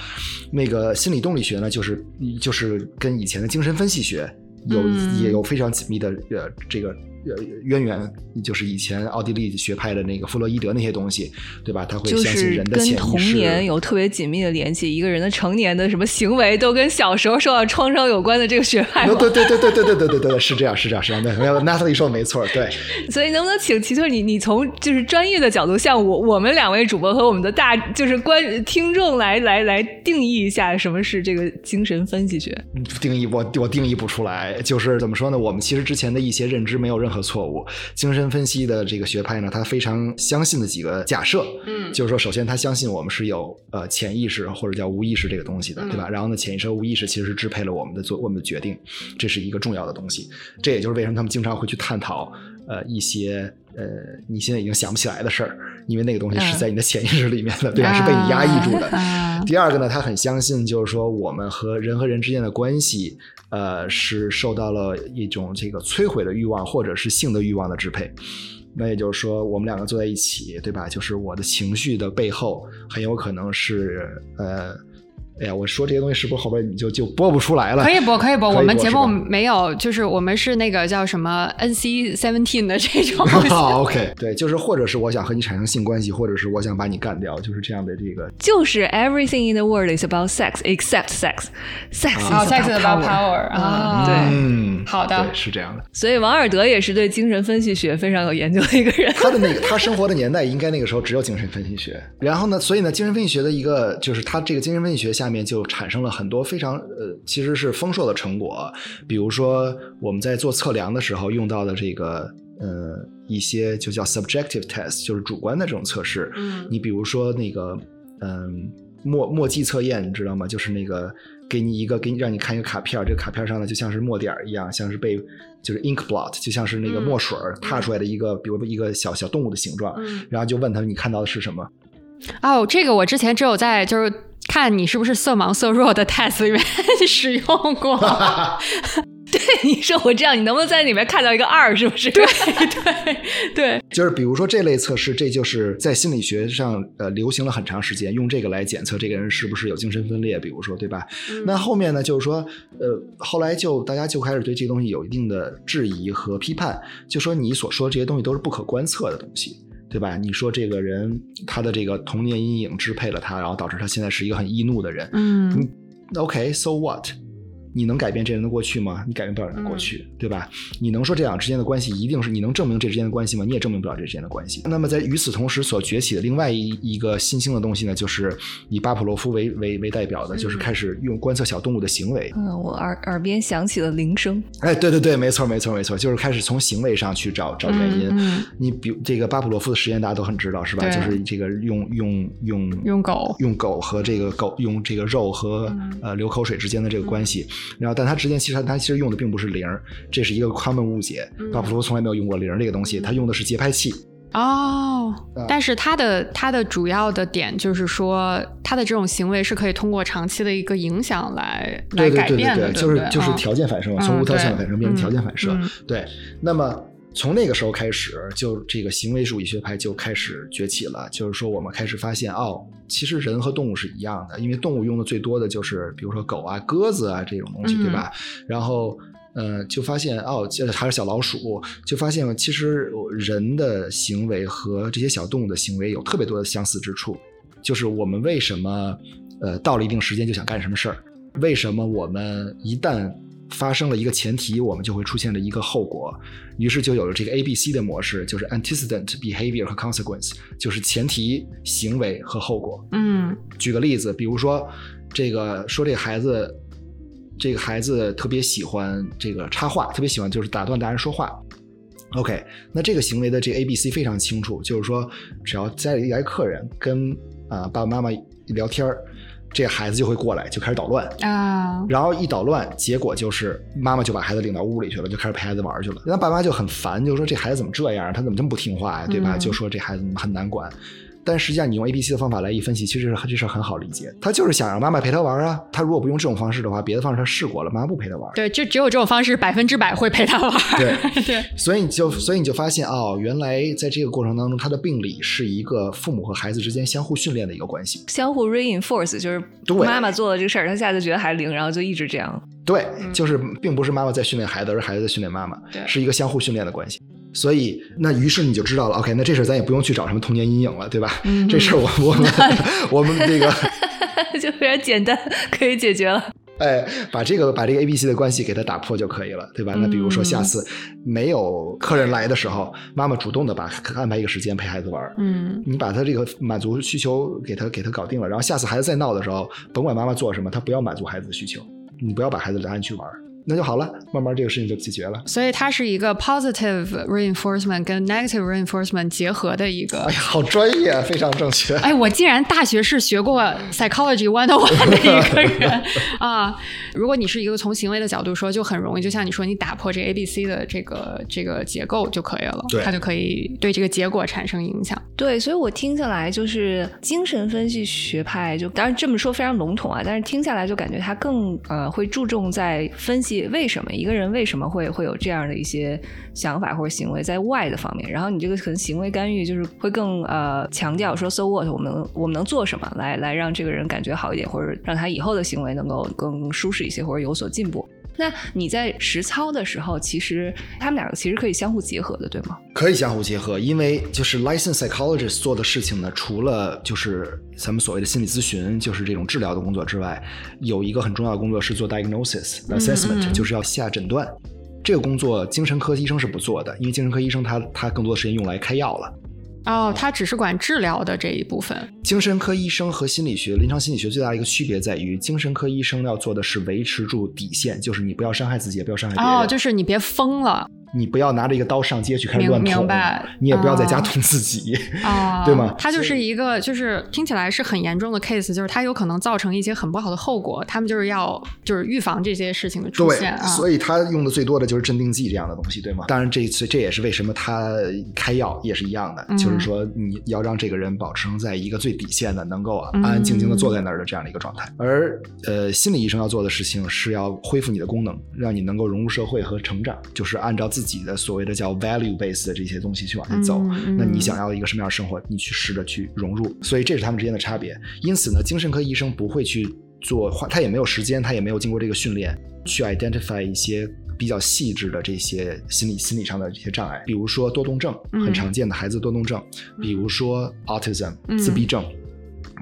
那个心理动力学呢，就是就是跟以前的精神分析学有、嗯也有非常紧密的呃这个。呃，渊源就是以前奥地利学派的那个弗洛伊德那些东西，对吧？他会相信人的潜意识。年有特别紧密的联系，一个人的成年的什么行为都跟小时候受到创伤有关的这个学派。对 对对对对对对对对对，是这样是这样是这样。对，Natalie 说的没错，对。所以能不能请齐特你你从就是专业的角度，像我我们两位主播和我们的大就是观听众来来来定义一下什么是这个精神分析学？定义我我定义不出来，就是怎么说呢？我们其实之前的一些认知没有任何错误。精神分析的这个学派呢，他非常相信的几个假设，嗯就是说，首先他相信我们是有呃潜意识或者叫无意识这个东西的，对吧？然后呢，潜意识和无意识其实是支配了我们的做我们的决定，这是一个重要的东西。这也就是为什么他们经常会去探讨呃一些呃你现在已经想不起来的事儿，因为那个东西是在你的潜意识里面的，对吧？是被你压抑住的。啊第二个呢，他很相信，就是说我们和人和人之间的关系，呃，是受到了一种这个摧毁的欲望或者是性的欲望的支配。那也就是说，我们两个坐在一起，对吧？就是我的情绪的背后，很有可能是呃哎呀，我说这些东西是不是后边你就就播不出来了？可以播，可以播。我们节目没有，就是我们是那个叫什么 NC seventeen 的这种。好，OK，对，就是或者是我想和你产生性关系，或者是我想把你干掉，就是这样的这个就是 everything in the world is about sex except sex. Sex is 啊，sex about power. power 啊，对嗯，好的对，是这样的。所以王尔德也是对精神分析学非常有研究的一个人。他的那个他生活的年代，应该那个时候只有精神分析学。然后呢，所以呢，精神分析学的一个就是他这个精神分析学下面就产生了很多非常呃，其实是丰硕的成果。比如说我们在做测量的时候用到的这个呃一些就叫 subjective test，就是主观的这种测试。嗯你比如说那个嗯。墨墨迹测验，你知道吗？就是那个给你一个给你让你看一个卡片，这个卡片上呢就像是墨点一样，像是被就是 ink blot，就像是那个嗯墨水儿踏出来的一个，比如一个小小动物的形状。嗯然后就问他你看到的是什么？哦，这个我之前只有在就是看你是不是色盲色弱的 test 里面使用过。对你说我这样，你能不能在里面看到一个二？是不是？对对 对，就是比如说这类测试，这就是在心理学上呃流行了很长时间，用这个来检测这个人是不是有精神分裂，比如说对吧？那后面呢，就是说呃，后来就大家就开始对这个东西有一定的质疑和批判，就说你所说的这些东西都是不可观测的东西。对吧？你说这个人他的这个童年阴影支配了他，然后导致他现在是一个很易怒的人。嗯 OK，so、what？你能改变这人的过去吗？你改变不了人的过去，对吧？你能说这两之间的关系一定是你能证明这之间的关系吗？你也证明不了这之间的关系。那么在与此同时所崛起的另外一一个新兴的东西呢，就是以巴甫洛夫为为为代表的，就是开始用观测小动物的行为。嗯，我耳耳边响起了铃声。哎，对对对，没错没错没错，就是开始从行为上去找找原因。你比如这个巴甫洛夫的实验大家都很知道是吧？就是这个用用用用狗用狗和这个狗用这个肉和、嗯呃流口水之间的这个关系，然后但他之间其实他其实用的并不是零，这是一个 common 误解。嗯巴甫洛夫从来没有用过零这个东西，他用的是节拍器。哦啊，但是他的他的主要的点就是说，他的这种行为是可以通过长期的一个影响来来对对对改变的，对，对不对就是就是嗯条件反射嘛，嗯从无条件反射变成条件反射。嗯对，那么从那个时候开始，就这个行为主义学派就开始崛起了。就是说，我们开始发现，哦，其实人和动物是一样的，因为动物用的最多的就是比如说狗啊、鸽子啊这种东西，嗯对吧？然后。呃，就发现哦，这还是小老鼠，就发现其实人的行为和这些小动物的行为有特别多的相似之处。就是我们为什么呃到了一定时间就想干什么事儿？为什么我们一旦发生了一个前提，我们就会出现了一个后果？于是就有了这个 A B C 的模式，就是 antecedent behavior 和 consequence，就是前提、行为和后果。嗯举个例子，比如说这个说这个孩子，这个孩子特别喜欢这个插话，特别喜欢就是打断大人说话。OK，那这个行为的这个 A、B、C 非常清楚，就是说，只要家里来客人跟啊、爸爸妈妈聊天儿，这孩子就会过来，就开始捣乱。啊，然后一捣乱，结果就是妈妈就把孩子领到屋里去了，就开始陪孩子玩去了。那爸妈就很烦，就说这孩子怎么这样？他怎么这么不听话呀？对吧？嗯就说这孩子很难管。但实际上，你用 A、B、C 的方法来一分析，其实这事儿很好理解。他就是想让妈妈陪他玩啊。他如果不用这种方式的话，别的方式他试过了，妈妈不陪他玩。对，就只有这种方式百分之百会陪他玩儿。对 对，所以你就所以你就发现哦，原来在这个过程当中，他的病理是一个父母和孩子之间相互训练的一个关系。相互 reinforce，就是对妈妈做了这个事儿，他下次觉得还灵，然后就一直这样。对，就是并不是妈妈在训练孩子，而是孩子在训练妈妈，对是一个相互训练的关系。所以，那于是你就知道了，OK，那这事儿咱也不用去找什么童年阴影了，对吧？嗯这事儿我我们 我们这个，就非常简单，可以解决了。哎，把这个把这个 A、B、C 的关系给它打破就可以了，对吧？那比如说下嗯次没有客人来的时候，妈妈主动的把安排一个时间陪孩子玩儿，嗯你把他这个满足需求给他给他搞定了，然后下次孩子再闹的时候，甭管妈妈做什么，他不要满足孩子的需求，你不要把孩子拉进去玩儿，那就好了，慢慢这个事情就解决了。所以它是一个 positive reinforcement 跟 negative reinforcement 结合的一个哎。呀，好专业啊，非常正确。哎，我竟然大学是学过 psychology one on one 的一个人 啊！如果你是一个从行为的角度说，就很容易，就像你说，你打破这 A B C 的这个这个结构就可以了，对它就可以对这个结果产生影响。对，所以我听下来就是精神分析学派，就当然这么说非常笼统啊，但是听下来就感觉它更呃会注重在分析为什么一个人为什么会会有这样的一些想法或者行为在外的方面，然后你这个可能行为干预就是会更呃强调说 so what 我们我们能做什么来来让这个人感觉好一点，或者让他以后的行为能够更舒适一些或者有所进步。那你在实操的时候，其实他们两个其实可以相互结合的，对吗？可以相互结合，因为就是 licensed psychologist 做的事情呢，除了就是咱们所谓的心理咨询，就是这种治疗的工作之外，有一个很重要的工作是做 diagnosis assessment，、嗯就是要下诊断。这个工作精神科医生是不做的，因为精神科医生他他更多的时间用来开药了。哦，他只是管治疗的这一部分。精神科医生和心理学、临床心理学最大的一个区别在于，精神科医生要做的是维持住底线，就是你不要伤害自己，也不要伤害别人。哦，就是你别疯了你不要拿着一个刀上街去开始乱捅明白，你也不要在家哦捅自己。啊，对吗它就是一个，就是听起来是很严重的 case，就是它有可能造成一些很不好的后果，他们就是要就是预防这些事情的出对现啊。，所以他用的最多的就是镇定剂这样的东西，对吗？当然这，这这也是为什么他开药也是一样的，嗯就是说你要让这个人保持在一个最底线的，能够安安静静的坐在那儿的这样的一个状态。而呃，心理医生要做的事情是要恢复你的功能，让你能够融入社会和成长，就是按照自己的所谓的叫 value base 的这些东西去往前走。那你想要一个什么样的生活，你去试着去融入，所以这是他们之间的差别。因此呢，精神科医生不会去做，他也没有时间，他也没有经过这个训练去 identify 一些比较细致的这些心理心理上的这些障碍，比如说多动症，嗯很常见的孩子多动症，比如说 autism 嗯自闭症，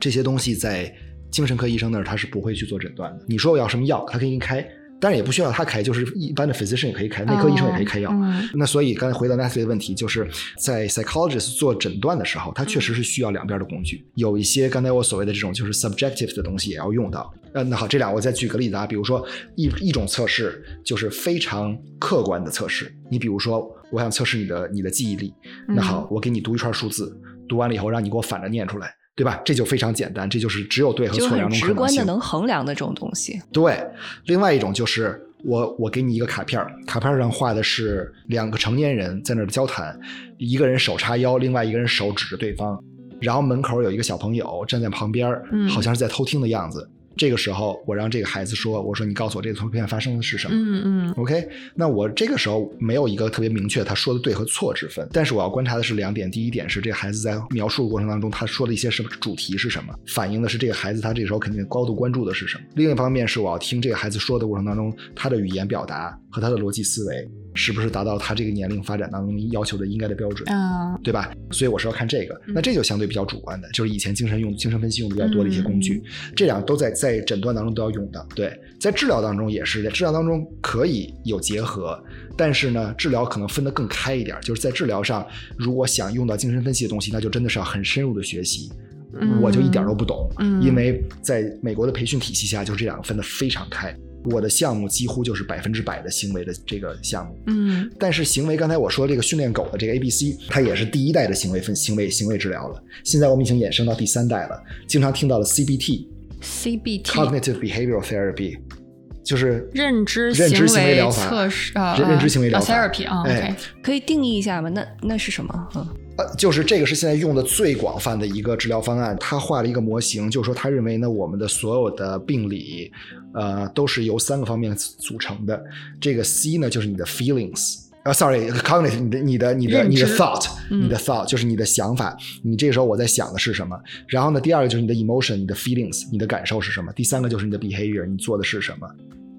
这些东西在精神科医生那儿他是不会去做诊断的。你说我要什么药，他可以给你开。当然也不需要他开，就是一般的 physician 也可以开，内科医生也可以开药。嗯那所以刚才回到 Natalie 的问题，就是在 psychologist 做诊断的时候，他确实是需要两边的工具，有一些刚才我所谓的这种就是 subjective 的东西也要用到。呃，那好，这俩我再举个例子啊，比如说一一种测试就是非常客观的测试，你比如说我想测试你的你的记忆力，那好，我给你读一串数字，读完了以后让你给我反着念出来。对吧？这就非常简单，这就是只有对和错两种可能性直观的。能衡量的这种东西。对，另外一种就是我我给你一个卡片，卡片上画的是两个成年人在那儿交谈，一个人手叉腰，另外一个人手指着对方，然后门口有一个小朋友站在旁边，嗯好像是在偷听的样子。这个时候，我让这个孩子说：“我说你告诉我这个图片发生的是什么。嗯嗯。OK，那我这个时候没有一个特别明确他说的对和错之分，但是我要观察的是两点：第一点是这个孩子在描述的过程当中，他说的一些什么主题是什么，反映的是这个孩子他这个时候肯定高度关注的是什么；另一方面是我要听这个孩子说的过程当中，他的语言表达和他的逻辑思维是不是达到他这个年龄发展当中要求的应该的标准。嗯对吧？所以我是要看这个，那这就相对比较主观的，就是以前精神用精神分析用的比较多的一些工具，这两个都在在诊断当中都要用的。对，在治疗当中也是，在治疗当中可以有结合，但是呢，治疗可能分得更开一点，就是在治疗上，如果想用到精神分析的东西，那就真的是要很深入的学习。嗯我就一点都不懂，嗯因为在美国的培训体系下，就这两个分得非常开。我的项目几乎就是百分之百的行为的这个项目，嗯但是行为，刚才我说这个训练狗的这个 A B C，它也是第一代的行为分行为行为治疗了。现在我们已经衍生到第三代了，经常听到的 CBT，CBT Cognitive Behavioral Therapy，就是认知认知行为为疗法测试啊，认认知行为疗法 therapy 啊哎可以定义一下吗？那那是什么？嗯，呃，就是这个是现在用的最广泛的一个治疗方案。他画了一个模型，就是说他认为呢，我们的所有的病理，呃，都是由三个方面组成的。这个 C 呢，就是你的 feelings。啊、s o r r y c o g n i t i v e 你的、你的、你的、你的 thought，、嗯你的 thought 就是你的想法。你这个时候我在想的是什么？然后呢，第二个就是你的 emotion，你的 feelings，你的感受是什么？第三个就是你的 behavior，你做的是什么？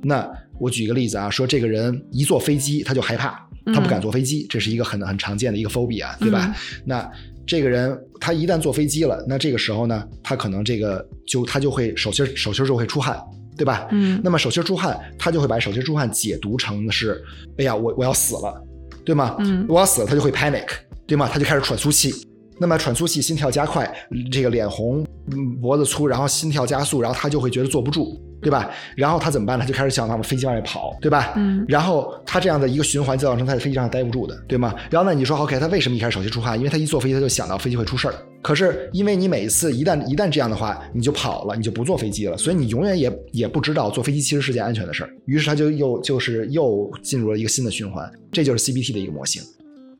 那我举一个例子啊，说这个人一坐飞机他就害怕，他不敢坐飞机，这是一个很很常见的一个 phobia，对吧？那这个人他一旦坐飞机了，那这个时候呢，他可能这个就他就会手心手心就会出汗，对吧？嗯那么手心出汗，他就会把手心出汗解读成是，哎呀，我我要死了，对吗？嗯我要死了，他就会 panic，对吗？他就开始喘粗气。那么喘粗气，心跳加快，这个脸红，嗯脖子粗，然后心跳加速，然后他就会觉得坐不住，对吧？然后他怎么办呢？他就开始想往飞机外面跑，对吧？嗯然后他这样的一个循环，就造成他在飞机上待不住的，对吗？然后呢，你说 OK，他为什么一开始手心出汗？因为他一坐飞机他就想到飞机会出事儿。可是因为你每一次一旦一旦这样的话，你就跑了，你就不坐飞机了，所以你永远也也不知道坐飞机其实是件安全的事儿。于是他就又就是又进入了一个新的循环，这就是 CBT 的一个模型。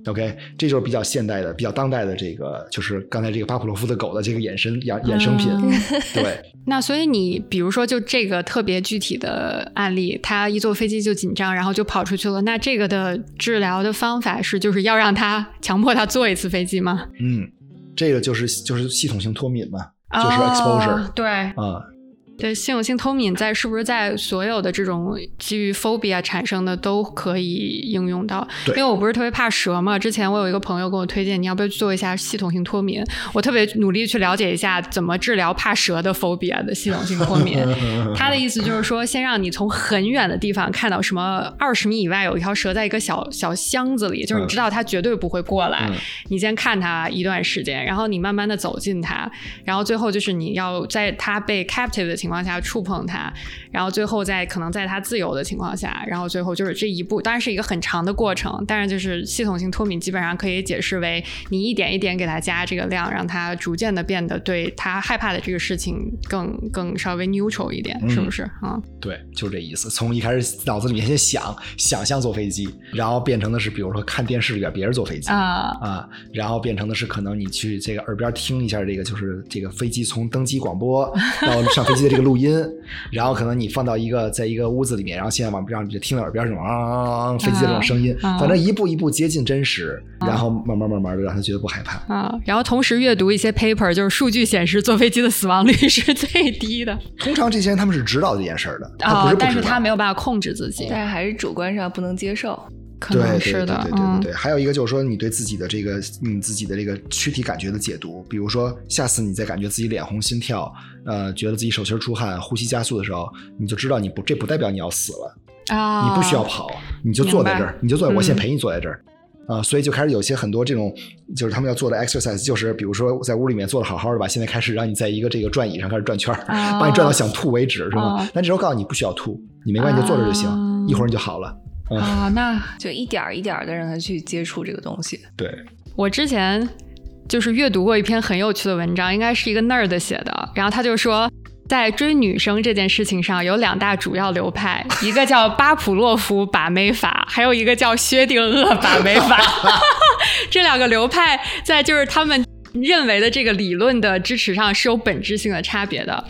OK，这就是比较现代的、比较当代的这个，就是刚才这个巴甫洛夫的狗的这个衍生衍衍生品。嗯对，那所以你比如说就这个特别具体的案例，他一坐飞机就紧张，然后就跑出去了。那这个的治疗的方法是，就是要让他强迫他坐一次飞机吗？嗯，这个就是就是系统性脱敏嘛，就是 exposure 哦、对啊、对，系统性脱敏在是不是在所有的这种基于 phobia 产生的都可以应用到？对因为我不是特别怕蛇嘛，之前我有一个朋友跟我推荐，你要不要去做一下系统性脱敏？我特别努力去了解一下怎么治疗怕蛇的 phobia 的系统性脱敏。他的意思就是说，先让你从很远的地方看到什么二十米以外有一条蛇在一个小小箱子里，就是你知道它绝对不会过来，嗯你先看它一段时间，然后你慢慢的走近它，然后最后就是你要在它被 captive 的情况下触碰它，然后最后在可能在它自由的情况下，然后最后就是这一步，当然是一个很长的过程，但是就是系统性脱敏基本上可以解释为你一点一点给它加这个量，让它逐渐的变得对它害怕的这个事情更更稍微 neutral 一点，是不是啊？对，就这意思。从一开始脑子里面先想想象坐飞机，然后变成的是比如说看电视里边别人坐飞机。啊啊，然后变成的是可能你去这个耳边听一下这个，就是这个飞机从登机广播到上飞机的这个录音，然后可能你放到一个在一个屋子里面，然后现在往让你就听到耳边这种啊飞机这种声音，啊反正一步一步接近真实，然后慢慢慢慢的让他觉得不害怕。啊，然后同时阅读一些 paper，就是数据显示坐飞机的死亡率是最低的。通常这些人他们是知道这件事儿的，他不是，但是他没有办法控制自己，但是还是主观上不能接受。可对对对能是的，对对嗯对对，还有一个就是说，你对自己的这个你自己的这个躯体感觉的解读，比如说下次你再感觉自己脸红、心跳，呃，觉得自己手心出汗、呼吸加速的时候，你就知道你不这不代表你要死了，啊，你不需要跑，你就坐在这，儿你就坐在，我现嗯在陪你坐在这儿。啊、所以就开始有些很多这种，就是他们要做的 exercise，就是比如说在屋里面坐的好好的吧，现在开始让你在一个这个转椅上开始转圈儿，啊把你转到想吐为止，是吗？啊但这时候告诉你不需要吐，你没关系就坐着就行，啊一会儿你就好了。啊，那就一点儿一点儿的让他去接触这个东西。对，我之前就是阅读过一篇很有趣的文章，应该是一个 nerd 写的，然后他就说。在追女生这件事情上，有两大主要流派，一个叫巴甫洛夫把妹法，还有一个叫薛定谔把妹法。这两个流派在就是他们认为的这个理论的支持上是有本质性的差别的。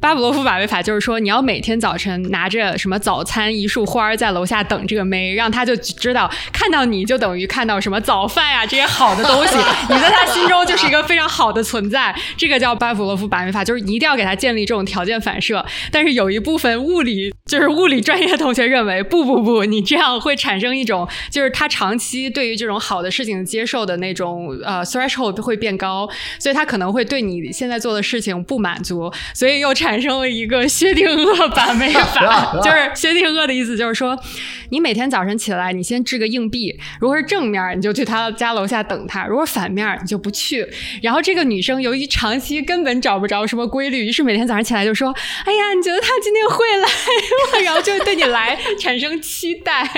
巴甫洛夫把位法就是说，你要每天早晨拿着什么早餐一束花儿在楼下等这个妹，让他就知道看到你就等于看到什么早饭呀、这些好的东西，你在他心中就是一个非常好的存在。这个叫巴甫洛夫把位法，就是你一定要给他建立这种条件反射。但是有一部分物理就是物理专业同学认为，不不不，你这样会产生一种就是他长期对于这种好的事情接受的那种呃 threshold 会变高，所以他可能会对你现在做的事情不满足，所以又产生了一个薛定谔把妹 法，就是薛定谔的意思就是说，你每天早晨起来，你先掷个硬币，如果是正面，你就去他家楼下等他；如果反面，你就不去。然后这个女生由于长期根本找不着什么规律，于是每天早上起来就说：“哎呀，你觉得他今天会来吗？” 然后就对你来产生期待，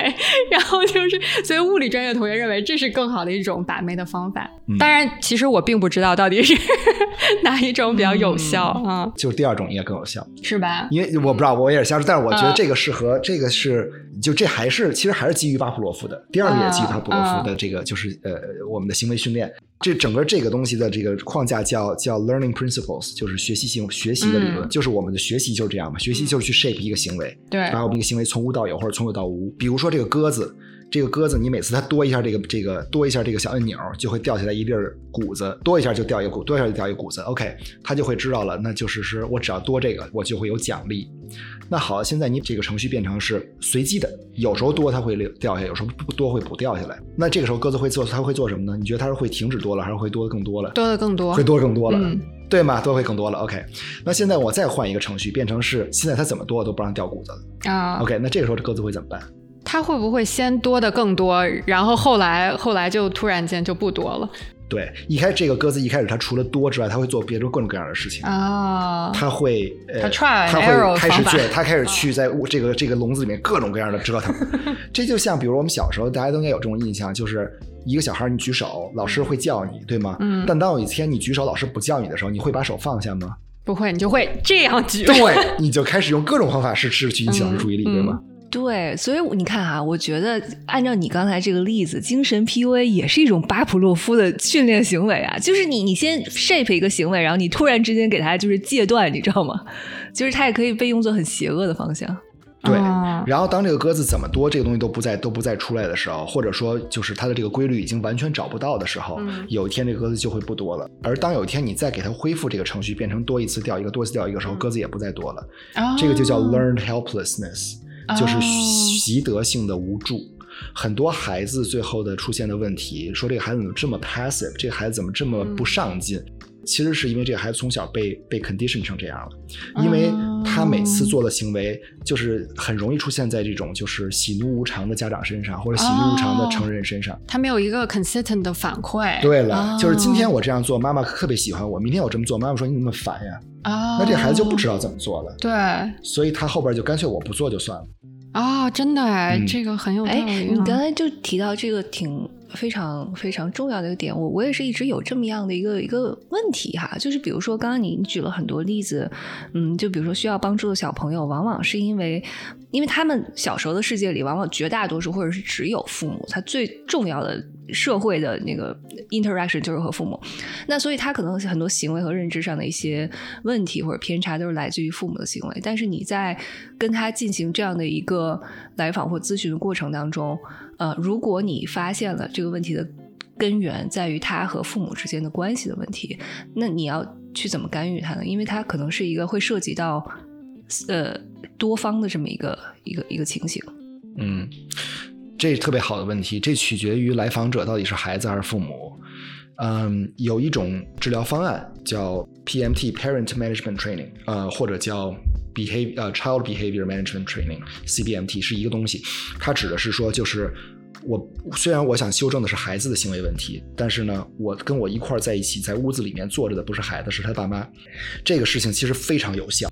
然后就是，所以物理专业同学认为这是更好的一种把妹的方法。当然，其实我并不知道到底是 哪一种比较有效啊、就是第二种应该更有效。是吧？因为我不知道，我也是瞎说，但是我觉得啊这个适合，这个是就这还是其实还是基于巴甫洛夫的，第二个也基于巴甫洛夫的这个就是呃我们的行为训练，这整个这个东西的这个框架叫叫 learning principles，就是学习性学习的理论，嗯就是我们的学习就是这样嘛，学习就是去 shape 一个行为，对把我们一个行为从无到有或者从有到无。比如说这个鸽子，这个鸽子你每次它多一下这个这个多一下这个小按钮，就会掉下来一粒儿谷子，多一下就掉一个谷，多一下就掉一个谷子。OK，它就会知道了，那就是是我只要多这个，我就会有奖励。那好，现在你这个程序变成是随机的，有时候多它会掉下来，有时候不多会不掉下来。那这个时候鸽子会做，它会做什么呢？你觉得它是会停止多了，还是会多的更多了？多的更多会。多更多了，嗯对吗？多会更多了。OK，那现在我再换一个程序，变成是现在它怎么多都不让掉谷子了。啊 OK，那这个时候这鸽子会怎么办？它会不会先多的更多，然后后来后来就突然间就不多了对，一开始这个鸽子一开始它除了多之外，它会做别的各种各样的事情。啊？它会，呃，它 try 它会开始去，它开始去在这个这个笼子里面各种各样的折腾。这就像比如我们小时候，大家都应该有这种印象，就是一个小孩你举手，老师会叫你，对吗？嗯但当有一天你举手，老师不叫你的时候，你会把手放下吗？不会，你就会这样举。对，你就开始用各种方法试试去引起老师注意力，嗯对吗？对，所以你看啊，我觉得按照你刚才这个例子，精神 PUA 也是一种巴甫洛夫的训练行为啊，就是你你先 shape 一个行为，然后你突然之间给他就是戒断，你知道吗？就是它也可以被用作很邪恶的方向。对哦，然后当这个鸽子怎么多，这个东西都不再都不再出来的时候，或者说就是它的这个规律已经完全找不到的时候，嗯有一天这个鸽子就会不多了。而当有一天你再给它恢复这个程序，变成多一次掉一个，多一次掉一个时候，鸽子也不再多了。哦这个就叫 learned helplessness，就是哦习得性的无助。很多孩子最后的出现的问题，说这个孩子怎么这么 passive，这个孩子怎么这么不上进？其实是因为这个孩子从小被被 condition 成这样了，因为他每次做的行为就是很容易出现在这种就是喜怒无常的家长身上，或者喜怒无常的成人身上。他没有一个 consistent 的反馈。对了，哦就是今天我这样做，妈妈特别喜欢我；明天我这么做，妈妈说你怎么烦呀？哦，那这孩子就不知道怎么做了，对所以他后边就干脆我不做就算了。哦，真的哎，嗯这个很有道哎，理。你刚才就提到这个挺非常非常重要的一个点，我我也是一直有这么样的一个一个问题哈，就是比如说刚刚你举了很多例子，嗯，就比如说需要帮助的小朋友，往往是因为因为他们小时候的世界里，往往绝大多数或者是只有父母，他最重要的社会的那个 interaction 就是和父母，那所以他可能很多行为和认知上的一些问题或者偏差都是来自于父母的行为，但是你在跟他进行这样的一个来访或咨询的过程当中，呃，如果你发现了这个问题的根源在于他和父母之间的关系的问题，那你要去怎么干预他呢？因为他可能是一个会涉及到呃多方的这么一个一个一个情形。嗯，这是特别好的问题，这取决于来访者到底是孩子还是父母。嗯，有一种治疗方案叫 PMT（Parent Management Training），呃，或者叫 Behavior 呃 Child Behavior Management Training（CBMT） 是一个东西。它指的是说，就是我虽然我想修正的是孩子的行为问题，但是呢，我跟我一块儿在一起，在屋子里面坐着的不是孩子，是他爸妈。这个事情其实非常有效，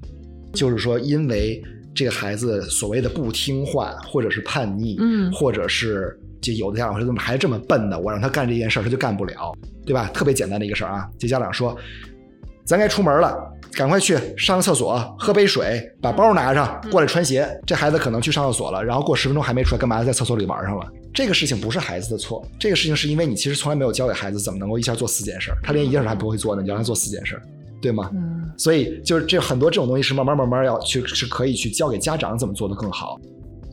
就是说，因为这个孩子所谓的不听话，或者是叛逆，嗯或者是就有的家长说怎么还这么笨呢？我让他干这件事儿，他就干不了，对吧？特别简单的一个事儿啊，这家长说，咱该出门了。赶快去上个厕所，喝杯水，把包拿上，过来穿鞋。这孩子可能去上厕所了，然后过十分钟还没出来，干嘛在厕所里玩上了？这个事情不是孩子的错，这个事情是因为你其实从来没有教给孩子怎么能够一下做四件事儿，他连一件事还不会做呢，你让他做四件事儿，对吗？嗯所以就是这很多这种东西是慢慢慢慢要去是可以去教给家长怎么做的更好，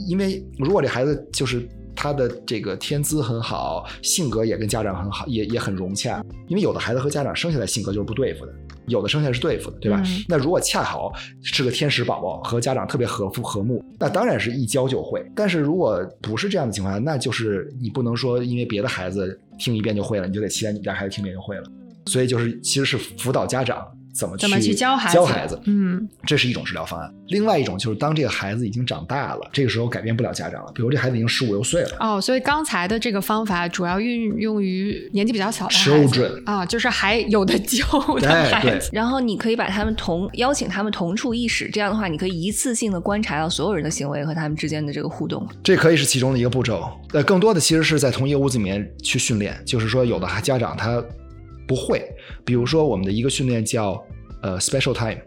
因为如果这孩子就是他的这个天资很好，性格也跟家长很好，也也很融洽，因为有的孩子和家长生下来性格就是不对付的。有的生下来是对付的，对吧？嗯那如果恰好是个天使宝宝，和家长特别和睦和睦，那当然是一教就会。但是如果不是这样的情况下，那就是你不能说因为别的孩子听一遍就会了，你就得期待你们家孩子听一遍就会了。所以就是其实是辅导家长怎么去怎么去教孩子教孩子，嗯这是一种治疗方案。另外一种就是当这个孩子已经长大了，这个时候改变不了家长了，比如这孩子已经十五六岁了。哦，所以刚才的这个方法主要运用于年纪比较小的孩子 Children 啊，就是还有的救的哎对孩子。然后你可以把他们同邀请他们同处一室，这样的话，你可以一次性的观察到所有人的行为和他们之间的这个互动。这可以是其中的一个步骤，呃，更多的其实是在同一个屋子里面去训练，就是说有的家长他不会，比如说我们的一个训练叫呃 special time，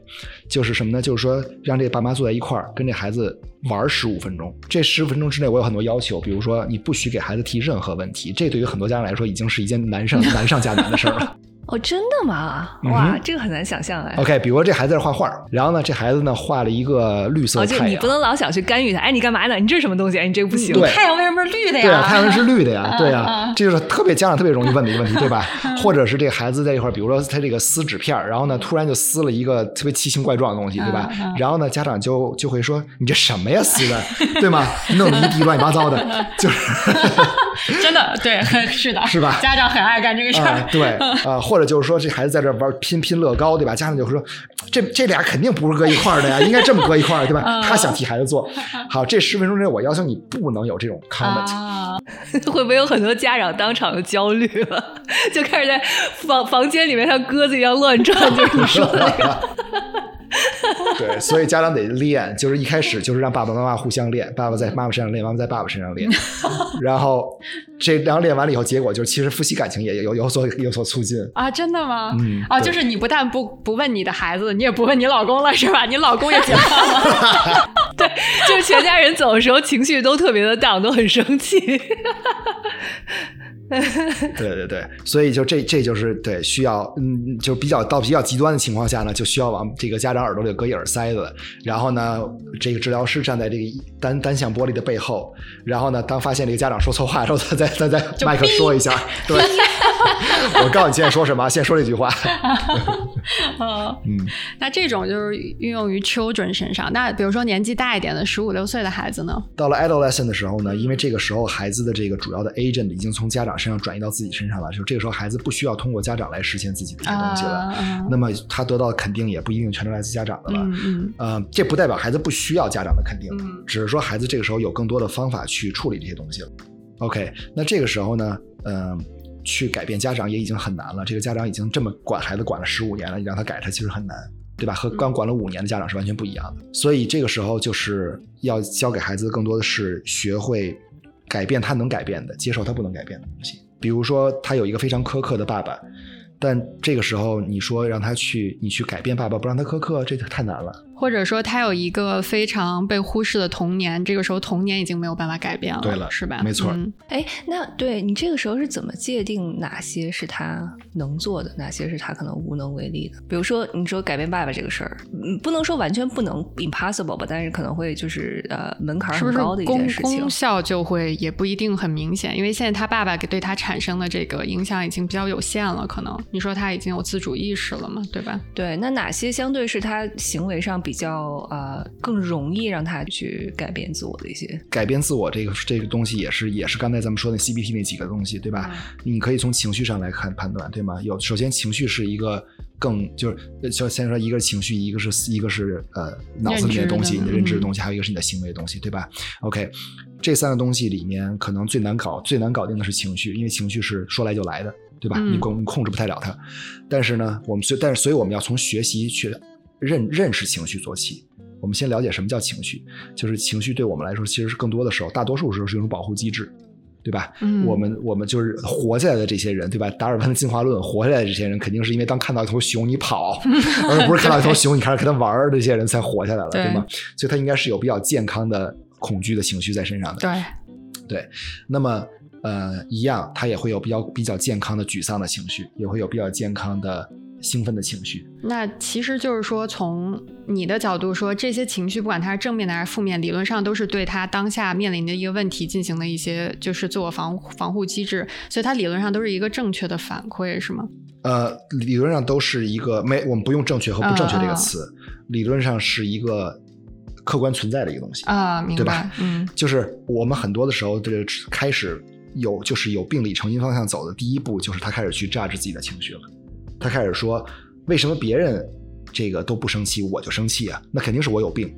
就是什么呢？就是说让这爸妈坐在一块儿，跟这孩子玩十五分钟。这十五分钟之内，我有很多要求，比如说你不许给孩子提任何问题，这对于很多家长来说已经是一件难上 难上加难的事儿了。哦，真的吗？嗯哇，哼这个很难想象哎。OK，比如说这孩子在画画，然后呢，这孩子呢画了一个绿色哦，的太阳就你不。能老想去干预他，哎，你干嘛呢？你这是什么东西？哎，你这个不行。对太阳为什么是绿的呀？对啊，太阳是绿的呀，对啊呀，这就是特别家长特别容易问的一个问题，对吧？或者是这孩子在一块儿，比如说他这个撕纸片，然后呢，突然就撕了一个特别奇形怪状的东西，对吧？然后呢，家长就就会说：“你这什么呀，撕的，对吗？弄得一地乱七八糟的，就是真的对，是的，是吧家长很爱干这个事啊儿，。对啊，或者就是说这孩子在这玩拼拼乐高，对吧？家长就会说，这这俩肯定不是搁一块儿的呀，应该这么搁一块儿，对吧？嗯他想替孩子做 好，这十分钟之内我要求你不能有这种 comment。啊，会不会有很多家长当场就焦虑了，就开始在房房间里面像鸽子一样乱转？就是你说的那个。对，所以家长得练，就是一开始就是让爸爸妈妈互相练，爸爸在妈妈身上练，妈妈在爸爸身上练，然后这然后练完了以后，结果就是其实夫妻感情也有有所有所促进。啊，真的吗？嗯啊，就是你不但不不问你的孩子，你也不问你老公了，是吧？你老公也解放了。就是全家人走的时候情绪都特别的荡，都很生气。对对对，所以就这这就是对需要，嗯，就比较到比较极端的情况下呢，就需要往这个家长耳朵里搁一耳塞子，然后呢，这个治疗师站在这个单单向玻璃的背后，然后呢，当发现这个家长说错话的时候，他再他再麦克说一下，对，我告诉你现在说什么，先说这句话，嗯，嗯，那这种就是运用于 children 身上。那比如说年纪大一点的十五六岁的孩子呢？到了 adolescent 的时候呢，因为这个时候孩子的这个主要的 agent 已经从家长身上转移到自己身上了，就这个时候孩子不需要通过家长来实现自己的一些东西了。啊那么他得到的肯定也不一定全都来自家长的了。嗯嗯呃，这不代表孩子不需要家长的肯定，嗯只是说孩子这个时候有更多的方法去处理这些东西了。OK，那这个时候呢，嗯、去改变家长也已经很难了。这个家长已经这么管孩子管了十五年了，你让他改他其实很难，对吧？和嗯刚管了五年的家长是完全不一样的。所以这个时候就是要教给孩子更多的是学会改变他能改变的，接受他不能改变的东西。比如说，他有一个非常苛刻的爸爸，但这个时候你说让他去，你去改变爸爸，不让他苛刻，这就太难了。或者说他有一个非常被忽视的童年，这个时候童年已经没有办法改变了，对了是吧？没错嗯哎，那对你这个时候是怎么界定哪些是他能做的，哪些是他可能无能为力的？比如说，你说改变爸爸这个事儿，嗯，不能说完全不能 impossible 吧，但是可能会就是呃门槛很高的一件事情功。效就会也不一定很明显？因为现在他爸爸给对他产生的这个影响已经比较有限了，可能你说他已经有自主意识了嘛，对吧？对，那哪些相对是他行为上比较呃更容易让他去改变自我的一些？改变自我这个这个东西也是也是刚才咱们说的 CBT 那几个东西，对吧？你可以从情绪上来看判断，对吗？有首先情绪是一个更就是就先说一个是情绪，一个是一个是呃脑子里面的东西，你的认知的东西，还有一个是你的行为的东西，对吧？OK，这三个东西里面可能最难搞最难搞定的是情绪，因为情绪是说来就来的，对吧？嗯你控你控制不太了它。但是呢，我们所但是所以我们要从学习去认认识情绪做起。我们先了解什么叫情绪，就是情绪对我们来说，其实是更多的时候，大多数时候是一种保护机制，对吧？嗯我们我们就是活下来的这些人，对吧？达尔文的进化论，活下来的这些人，肯定是因为当看到一头熊你跑，而不是看到一头熊你开始跟他玩儿，这些人才活下来了，对对吗？所以他应该是有比较健康的恐惧的情绪在身上的。对，对，那么呃，一样，他也会有比较比较健康的沮丧的情绪，也会有比较健康的兴奋的情绪。那其实就是说，从你的角度说，这些情绪不管它是正面的还是负面，理论上都是对他当下面临的一个问题进行的一些就是自我防防护机制，所以它理论上都是一个正确的反馈，是吗？呃，理论上都是一个没，我们不用正确和不正确这个词，理论上是一个客观存在的一个东西。啊，明白对吧，嗯 就是我们很多的时候，这个开始有就是有病理成因方向走的第一步，就是他开始去榨制自己的情绪了。他开始说，为什么别人这个都不生气，我就生气啊？那肯定是我有病，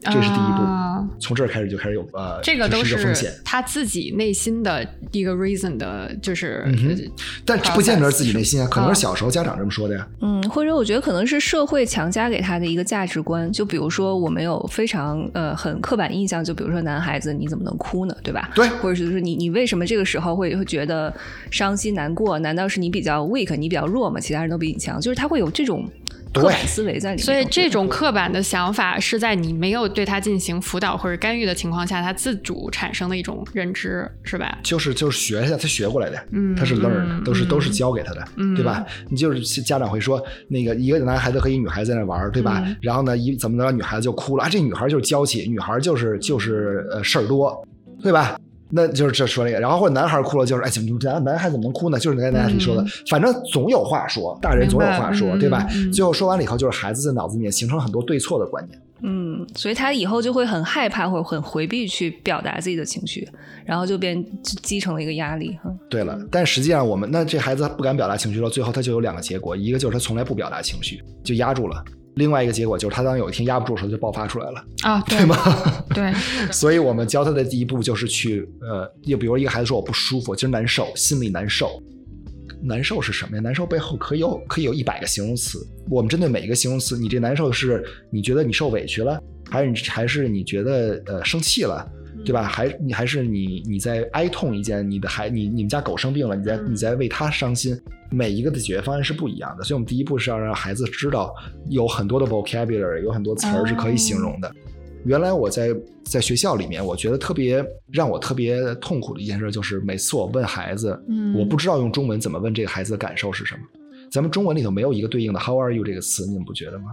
这是第一步。啊从这儿开始就开始有呃，这个都是风险。他自己内心的一个 reason 的，就是、嗯哼但这不见得是自己内心啊，可能啊是小时候家长这么说的呀。嗯，或者我觉得可能是社会强加给他的一个价值观，就比如说我们有非常呃很刻板印象，就比如说男孩子你怎么能哭呢，对吧？对或者是就是你你为什么这个时候会会觉得伤心难过？难道是你比较 weak，你比较弱吗？其他人都比你强？就是他会有这种刻板思维在里面。所以这种刻板的想法是在你没有对他进行辅导或者干预的情况下，他自主产生的一种认知，是吧？就是就是学一下他学过来的，嗯他是 learn，、嗯都是都是嗯教给他的，嗯对吧？你就是家长会说，那个一个男孩子和一女孩子在那玩，对吧？嗯然后呢，一怎么着，女孩子就哭了啊，这女孩就是娇气，女孩就是就是呃事儿多，对吧？那就是这说这个，然后或者男孩哭了，就是哎，怎么男男孩怎么能哭呢？就是刚才大家说的，嗯反正总有话说，大人总有话说，对吧？最后说完了以后，就是孩子的脑子里面形成很多对错的观念。嗯，所以他以后就会很害怕或者很回避去表达自己的情绪，然后就变积成了一个压力哈。对了，但实际上我们那这孩子他不敢表达情绪了，最后他就有两个结果，一个就是他从来不表达情绪，就压住了；另外一个结果就是他当有一天压不住的时候就爆发出来了，啊，对吗？对，所以我们教他的第一步就是去呃，就比如一个孩子说我不舒服，今儿难受，心里难受，难受是什么呀？难受背后可以有可以有一百个形容词。我们针对每一个形容词，你这难受是你觉得你受委屈了，还是还是你觉得呃生气了，对吧？还你还是你你在哀痛一件你的孩你你们家狗生病了，你在你在为它伤心。每一个的解决方案是不一样的，所以我们第一步是要让孩子知道有很多的 vocabulary，有很多词儿是可以形容的。原来我在在学校里面，我觉得特别让我特别痛苦的一件事，就是每次我问孩子，嗯我不知道用中文怎么问这个孩子的感受是什么。咱们中文里头没有一个对应的 “How are you” 这个词，你们不觉得吗？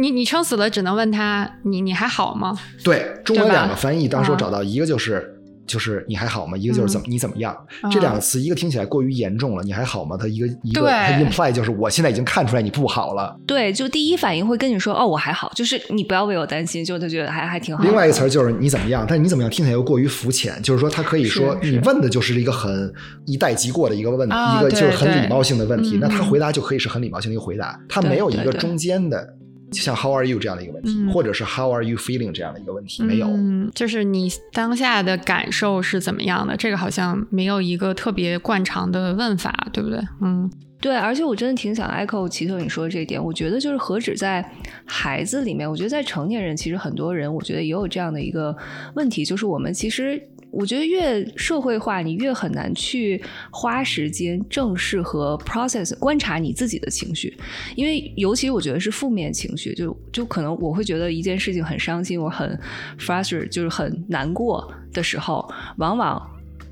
嗯，你你撑死了，只能问他你你还好吗？对，中文两个翻译，当时我啊找到一个就是。就是你还好吗？一个就是怎么、你怎么样？啊这两个词，一个听起来过于严重了，你还好吗？它一个一个对它 imply 就是我现在已经看出来你不好了。对，就第一反应会跟你说，哦，我还好，就是你不要为我担心，就他觉得还还挺好。另外一个词儿就是你怎么样，但是你怎么样听起来又过于肤浅，就是说他可以说你问的就是一个很一带即过的一个问一个就是很礼貌性的问题，嗯那他嗯回答就可以是很礼貌性的一个回答，他没有一个中间的，就像 How are you 这样的一个问题，嗯或者是 How are you feeling 这样的一个问题，没有。嗯，就是你当下的感受是怎么样的？这个好像没有一个特别惯常的问法，对不对？嗯对，而且我真的挺想 echo 奇特你说的这一点。我觉得就是何止在孩子里面，我觉得在成年人，其实很多人，我觉得也有这样的一个问题，就是我们其实。我觉得越社会化，你越很难去花时间正视和 process 观察你自己的情绪，因为尤其我觉得是负面情绪，就就可能我会觉得一件事情很伤心，我很 frustrated，就是很难过的时候，往往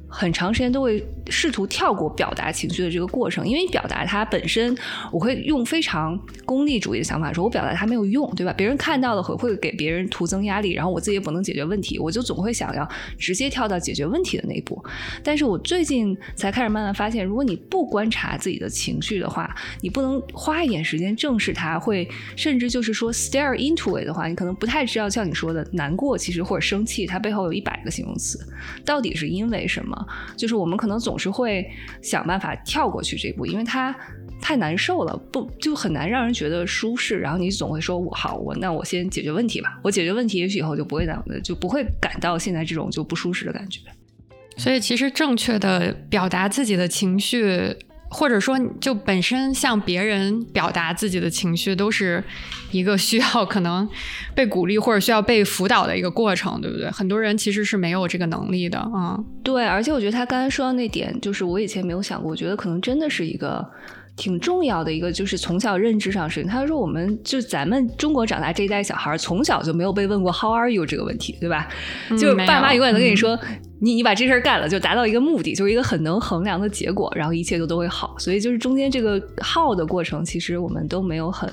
很长时间都会试图跳过表达情绪的这个过程，因为表达它本身，我会用非常功利主义的想法说，我表达它没有用，对吧？别人看到了会会给别人徒增压力，然后我自己也不能解决问题，我就总会想要直接跳到解决问题的那一步。但是我最近才开始慢慢发现，如果你不观察自己的情绪的话，你不能花一点时间正视它，会甚至就是说 stare into it 的话，你可能不太知道像你说的难过，其实或者生气，它背后有一百个形容词，到底是因为什么？就是我们可能总是会想办法跳过去这一步，因为它太难受了，不就很难让人觉得舒适。然后你总会说：“我好，我那我先解决问题吧。我解决问题，也许以后就不会那就不会感到现在这种就不舒适的感觉。”所以其实正确的表达自己的情绪，或者说就本身向别人表达自己的情绪，都是一个需要可能被鼓励或者需要被辅导的一个过程，对不对？很多人其实是没有这个能力的啊。嗯对，而且我觉得他刚才说到那点，就是我以前没有想过，我觉得可能真的是一个挺重要的一个，就是从小认知上的事情。他说，我们就咱们中国长大这一代小孩儿，从小就没有被问过 “How are you” 这个问题，对吧？嗯就是爸妈永远都跟你嗯说，你你把这事儿干了，就达到一个目的，就是一个很能衡量的结果，然后一切都都会好。所以就是中间这个耗的过程，其实我们都没有很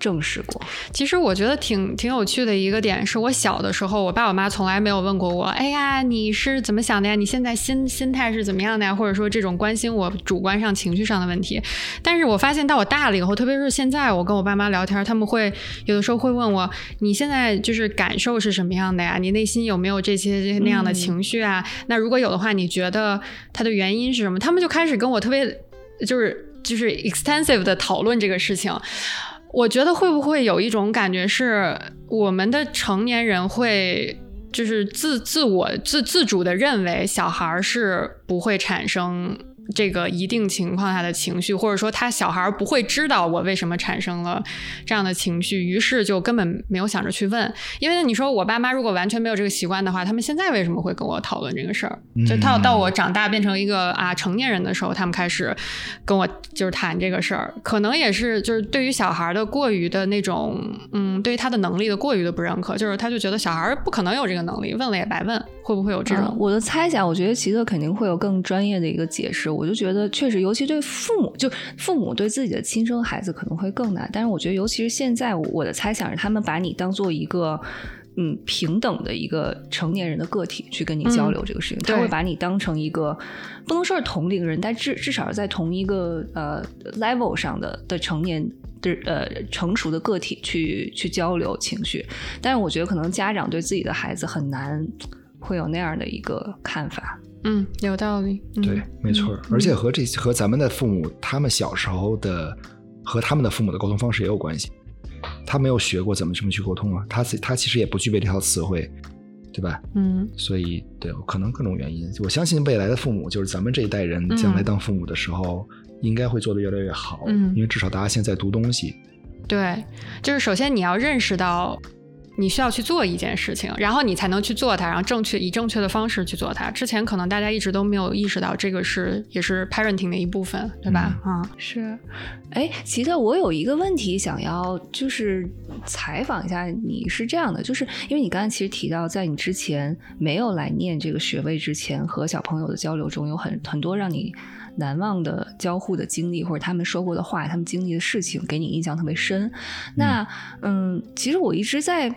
正视过。其实我觉得挺挺有趣的一个点是，我小的时候，我爸我妈从来没有问过我，哎呀，你是怎么想的呀？你现在心心态是怎么样的呀？或者说这种关心我主观上情绪上的问题。但是我发现到我大了以后，特别是现在我跟我爸妈聊天，他们会有的时候会问我，你现在就是感受是什么样的呀？你内心有没有这些这些那样的情绪啊？那如果有的话，你觉得它的原因是什么？他们就开始跟我特别就是就是 extensive 的讨论这个事情。我觉得会不会有一种感觉是，我们的成年人会就是自自我自自主的认为小孩儿是不会产生这个一定情况下的情绪，或者说他小孩儿不会知道我为什么产生了这样的情绪，于是就根本没有想着去问。因为你说我爸妈如果完全没有这个习惯的话，他们现在为什么会跟我讨论这个事儿？就到到我长大变成一个啊成年人的时候，他们开始跟我就是谈这个事儿，可能也是就是对于小孩的过于的那种嗯，对于他的能力的过于的不认可，就是他就觉得小孩不可能有这个能力，问了也白问，会不会有这种？嗯我的猜想，我觉得奇特肯定会有更专业的一个解释。我就觉得，确实，尤其对父母，就父母对自己的亲生孩子可能会更难。但是，我觉得，尤其是现在，我的猜想是，他们把你当做一个。嗯，平等的一个成年人的个体去跟你交流这个事情，他会把你当成一个不能说是同龄人，但至至少是在同一个呃 level 上的的成年的呃成熟的个体去去交流情绪。但是我觉得可能家长对自己的孩子很难会有那样的一个看法。嗯，有道理。嗯、对，没错儿。而且和这和咱们的父母，他们小时候的和他们的父母的沟通方式也有关系。他没有学过怎么这么去沟通啊，他他其实也不具备这套词汇。对吧？嗯所以对，可能各种原因，我相信未来的父母，就是咱们这一代人将来当父母的时候，应该会做得越来越好，嗯因为至少大家现在读东西，对，就是首先你要认识到你需要去做一件事情，然后你才能去做它，然后正确以正确的方式去做它。之前可能大家一直都没有意识到这个是也是 parenting 的一部分，对吧？嗯是，哎，奇特，我有一个问题想要就是采访一下你，是这样的，就是因为你刚才其实提到，在你之前没有来念这个学位之前，和小朋友的交流中有很很多让你难忘的交互的经历，或者他们说过的话，他们经历的事情，给你印象特别深。那嗯，其实我一直在。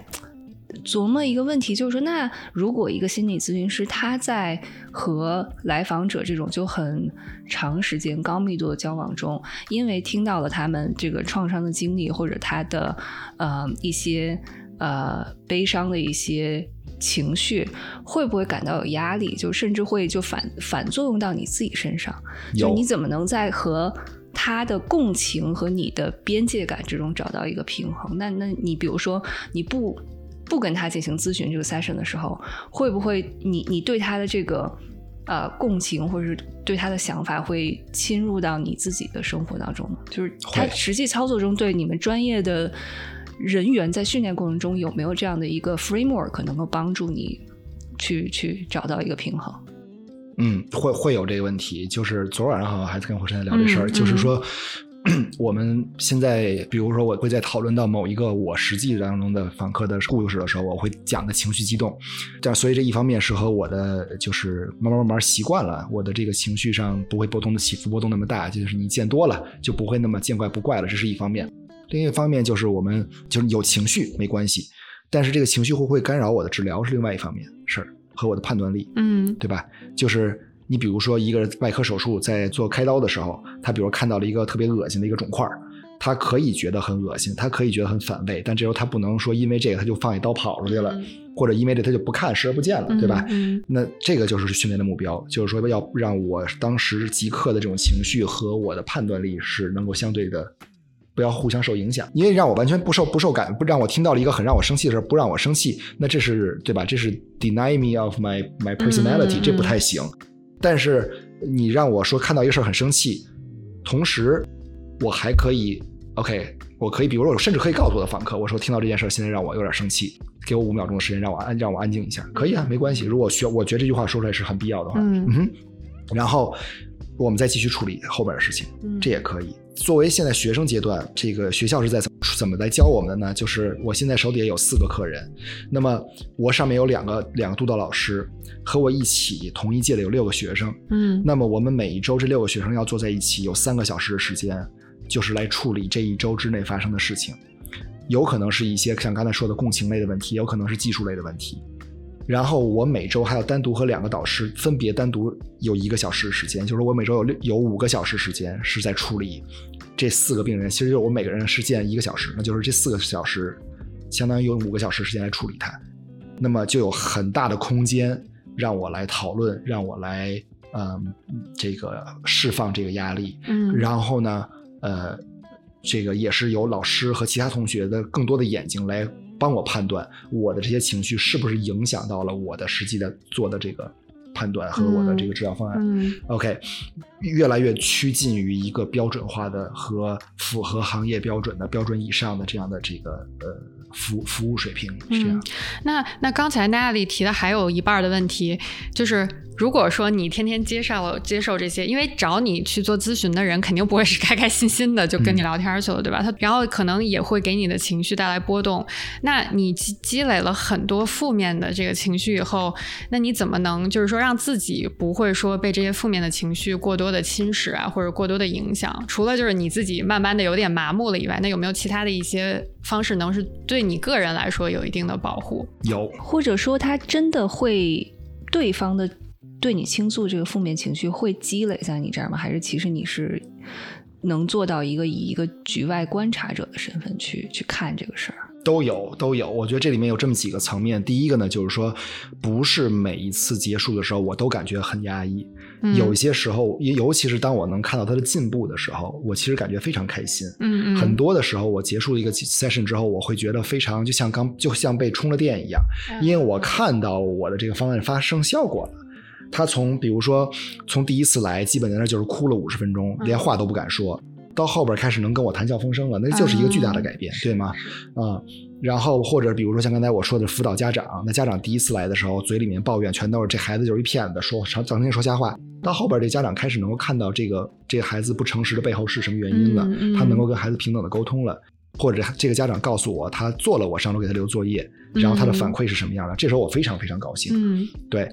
琢磨一个问题，就是说，那如果一个心理咨询师他在和来访者这种就很长时间、高密度的交往中，因为听到了他们这个创伤的经历，或者他的呃一些呃悲伤的一些情绪，会不会感到有压力？就甚至会就反反作用到你自己身上？就有你怎么能在和他的共情和你的边界感之中找到一个平衡？那那你比如说你不不跟他进行咨询这个 session 的时候，会不会你你对他的这个呃共情或者是对他的想法会侵入到你自己的生活当中呢？就是他实际操作中对你们专业的人员在训练过程中有没有这样的一个 framework 能够帮助你去去找到一个平衡？嗯，会会有这个问题。就是昨晚上好像还在跟火山在聊这事儿，嗯就是说。我们现在，比如说，我会在讨论到某一个我实际当中的访客的故事的时候，我会讲的情绪激动，这样，所以这一方面是和我的就是慢慢慢慢习惯了，我的这个情绪上不会波动的起伏波动那么大，就是你见多了就不会那么见怪不怪了，这是一方面。另一方面就是我们就是有情绪没关系，但是这个情绪会不会干扰我的治疗是另外一方面事儿和我的判断力。嗯对吧？就是你比如说一个外科手术在做开刀的时候，他比如看到了一个特别恶心的一个肿块儿，他可以觉得很恶心，他可以觉得很反胃，但这时候他不能说因为这个他就放一刀跑出去了，嗯或者因为这他就不看视而不见了，对吧？嗯那这个就是训练的目标，就是说要让我当时即刻的这种情绪和我的判断力是能够相对的。不要互相受影响，因为让我完全不受不受感，不让我听到了一个很让我生气的事儿，不让我生气，那这是对吧？这是 deny me of my my personality，、这不太行。但是你让我说看到一个事儿很生气，同时我还可以 OK，我可以比如说我甚至可以告诉我的访客，我说听到这件事儿现在让我有点生气，给我五秒钟的时间让我安让我安静一下，可以啊，没关系。如果需要，我觉得这句话说出来是很必要的话，嗯哼，然后我们再继续处理后边的事情。嗯这也可以。作为现在学生阶段，这个学校是在怎么怎么来教我们的呢？就是我现在手底下有四个客人，那么我上面有两个两个督导老师，和我一起同一届的有六个学生。嗯那么我们每一周这六个学生要坐在一起，有三个小时的时间，就是来处理这一周之内发生的事情。有可能是一些像刚才说的共情类的问题，有可能是技术类的问题。然后我每周还要单独和两个导师分别单独有一个小时的时间，就是我每周有六有五个小时时间是在处理这四个病人。其实就是我每个人是见一个小时，那就是这四个小时，相当于有五个小时时间来处理它。那么就有很大的空间让我来讨论，让我来嗯这个释放这个压力。嗯然后呢，呃，这个也是有老师和其他同学的更多的眼睛来帮我判断我的这些情绪是不是影响到了我的实际的做的这个判断和我的这个治疗方案。嗯 OK，越来越趋近于一个标准化的和符合行业标准的标准以上的这样的这个呃服服务水平是这样。那那刚才娜丽提的还有一半儿的问题，就是如果说你天天接受了接受这些，因为找你去做咨询的人肯定不会是开开心心的就跟你聊天去了，对吧？他然后可能也会给你的情绪带来波动。那你积积累了很多负面的这个情绪以后，那你怎么能就是说让自己不会说被这些负面的情绪过多的侵蚀啊，或者过多的影响？除了就是你自己慢慢的有点麻木了以外，那有没有其他的一些方式能是对你个人来说有一定的保护？有或者说他真的会对方的对你倾诉这个负面情绪会积累在你这儿吗？还是其实你是能做到一个以一个局外观察者的身份去去看这个事儿？都有都有，我觉得这里面有这么几个层面。第一个呢，就是说，不是每一次结束的时候，我都感觉很压抑。嗯有一些时候，尤尤其是当我能看到他的进步的时候，我其实感觉非常开心。嗯嗯，很多的时候，我结束一个 session 之后，我会觉得非常就像刚就像被充了电一样，嗯因为我看到我的这个方案发生效果了。他从比如说从第一次来，基本在那就是哭了五十分钟，嗯连话都不敢说，到后边开始能跟我谈笑风生了，那就是一个巨大的嗯改变，对吗？啊、然后或者比如说像刚才我说的辅导家长，那家长第一次来的时候，嘴里面抱怨全都是这孩子就是一骗子，说整整天说瞎话。到后边这家长开始能够看到这个这个孩子不诚实的背后是什么原因了，他能够跟孩子平等的沟通了。或者这个家长告诉我，他做了我上楼给他留作业，然后他的嗯反馈是什么样的？这时候我非常非常高兴。嗯。对，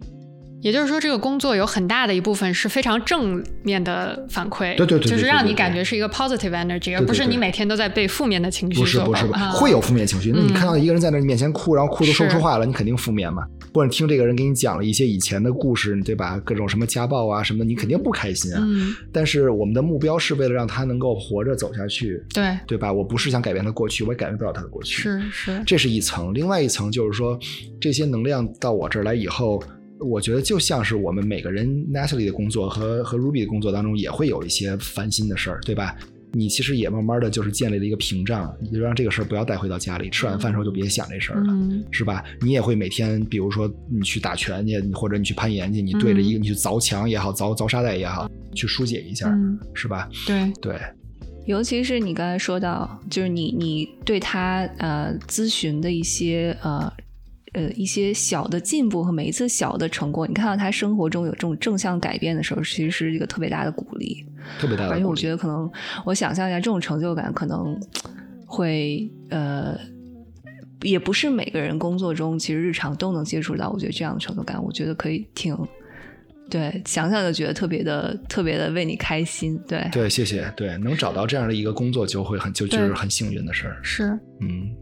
也就是说，这个工作有很大的一部分是非常正面的反馈，对对对对就是让你感觉是一个 positive energy，而不是你每天都在被负面的情绪不是不是会有负面情绪。那你嗯看到一个人在那面前哭，然后哭都说不出话了，你肯定负面嘛。或者听这个人给你讲了一些以前的故事，对吧？各种什么家暴啊什么的，你肯定不开心啊。嗯，但是我们的目标是为了让他能够活着走下去，对，对吧？我不是想改变他过去，我也改变不了他的过去。是是，这是一层，另外一层就是说，这些能量到我这儿来以后，我觉得就像是我们每个人 Natalie 的工作和和 Ruby 的工作当中，也会有一些烦心的事儿，对吧？你其实也慢慢的就是建立了一个屏障，你就让这个事儿不要带回到家里，吃晚饭的时候就别想这事儿了。嗯是吧？你也会每天，比如说你去打拳去，或者你去攀岩去，你对着一个、你去凿墙也好，凿凿沙袋也好，去疏解一下，嗯，是吧？对，对，尤其是你刚才说到，就是你你对他呃咨询的一些呃呃一些小的进步和每一次小的成果，你看到他生活中有这种正向改变的时候，其实是一个特别大的鼓励。特别大的鼓励。而且我觉得可能我想象一下，这种成就感可能会呃。也不是每个人工作中其实日常都能接触到，我觉得这样的成就感，我觉得可以挺对，想想就觉得特别的特别的为你开心，对，对，谢谢。对，能找到这样的一个工作，就会很就就是很幸运的事儿。是。嗯，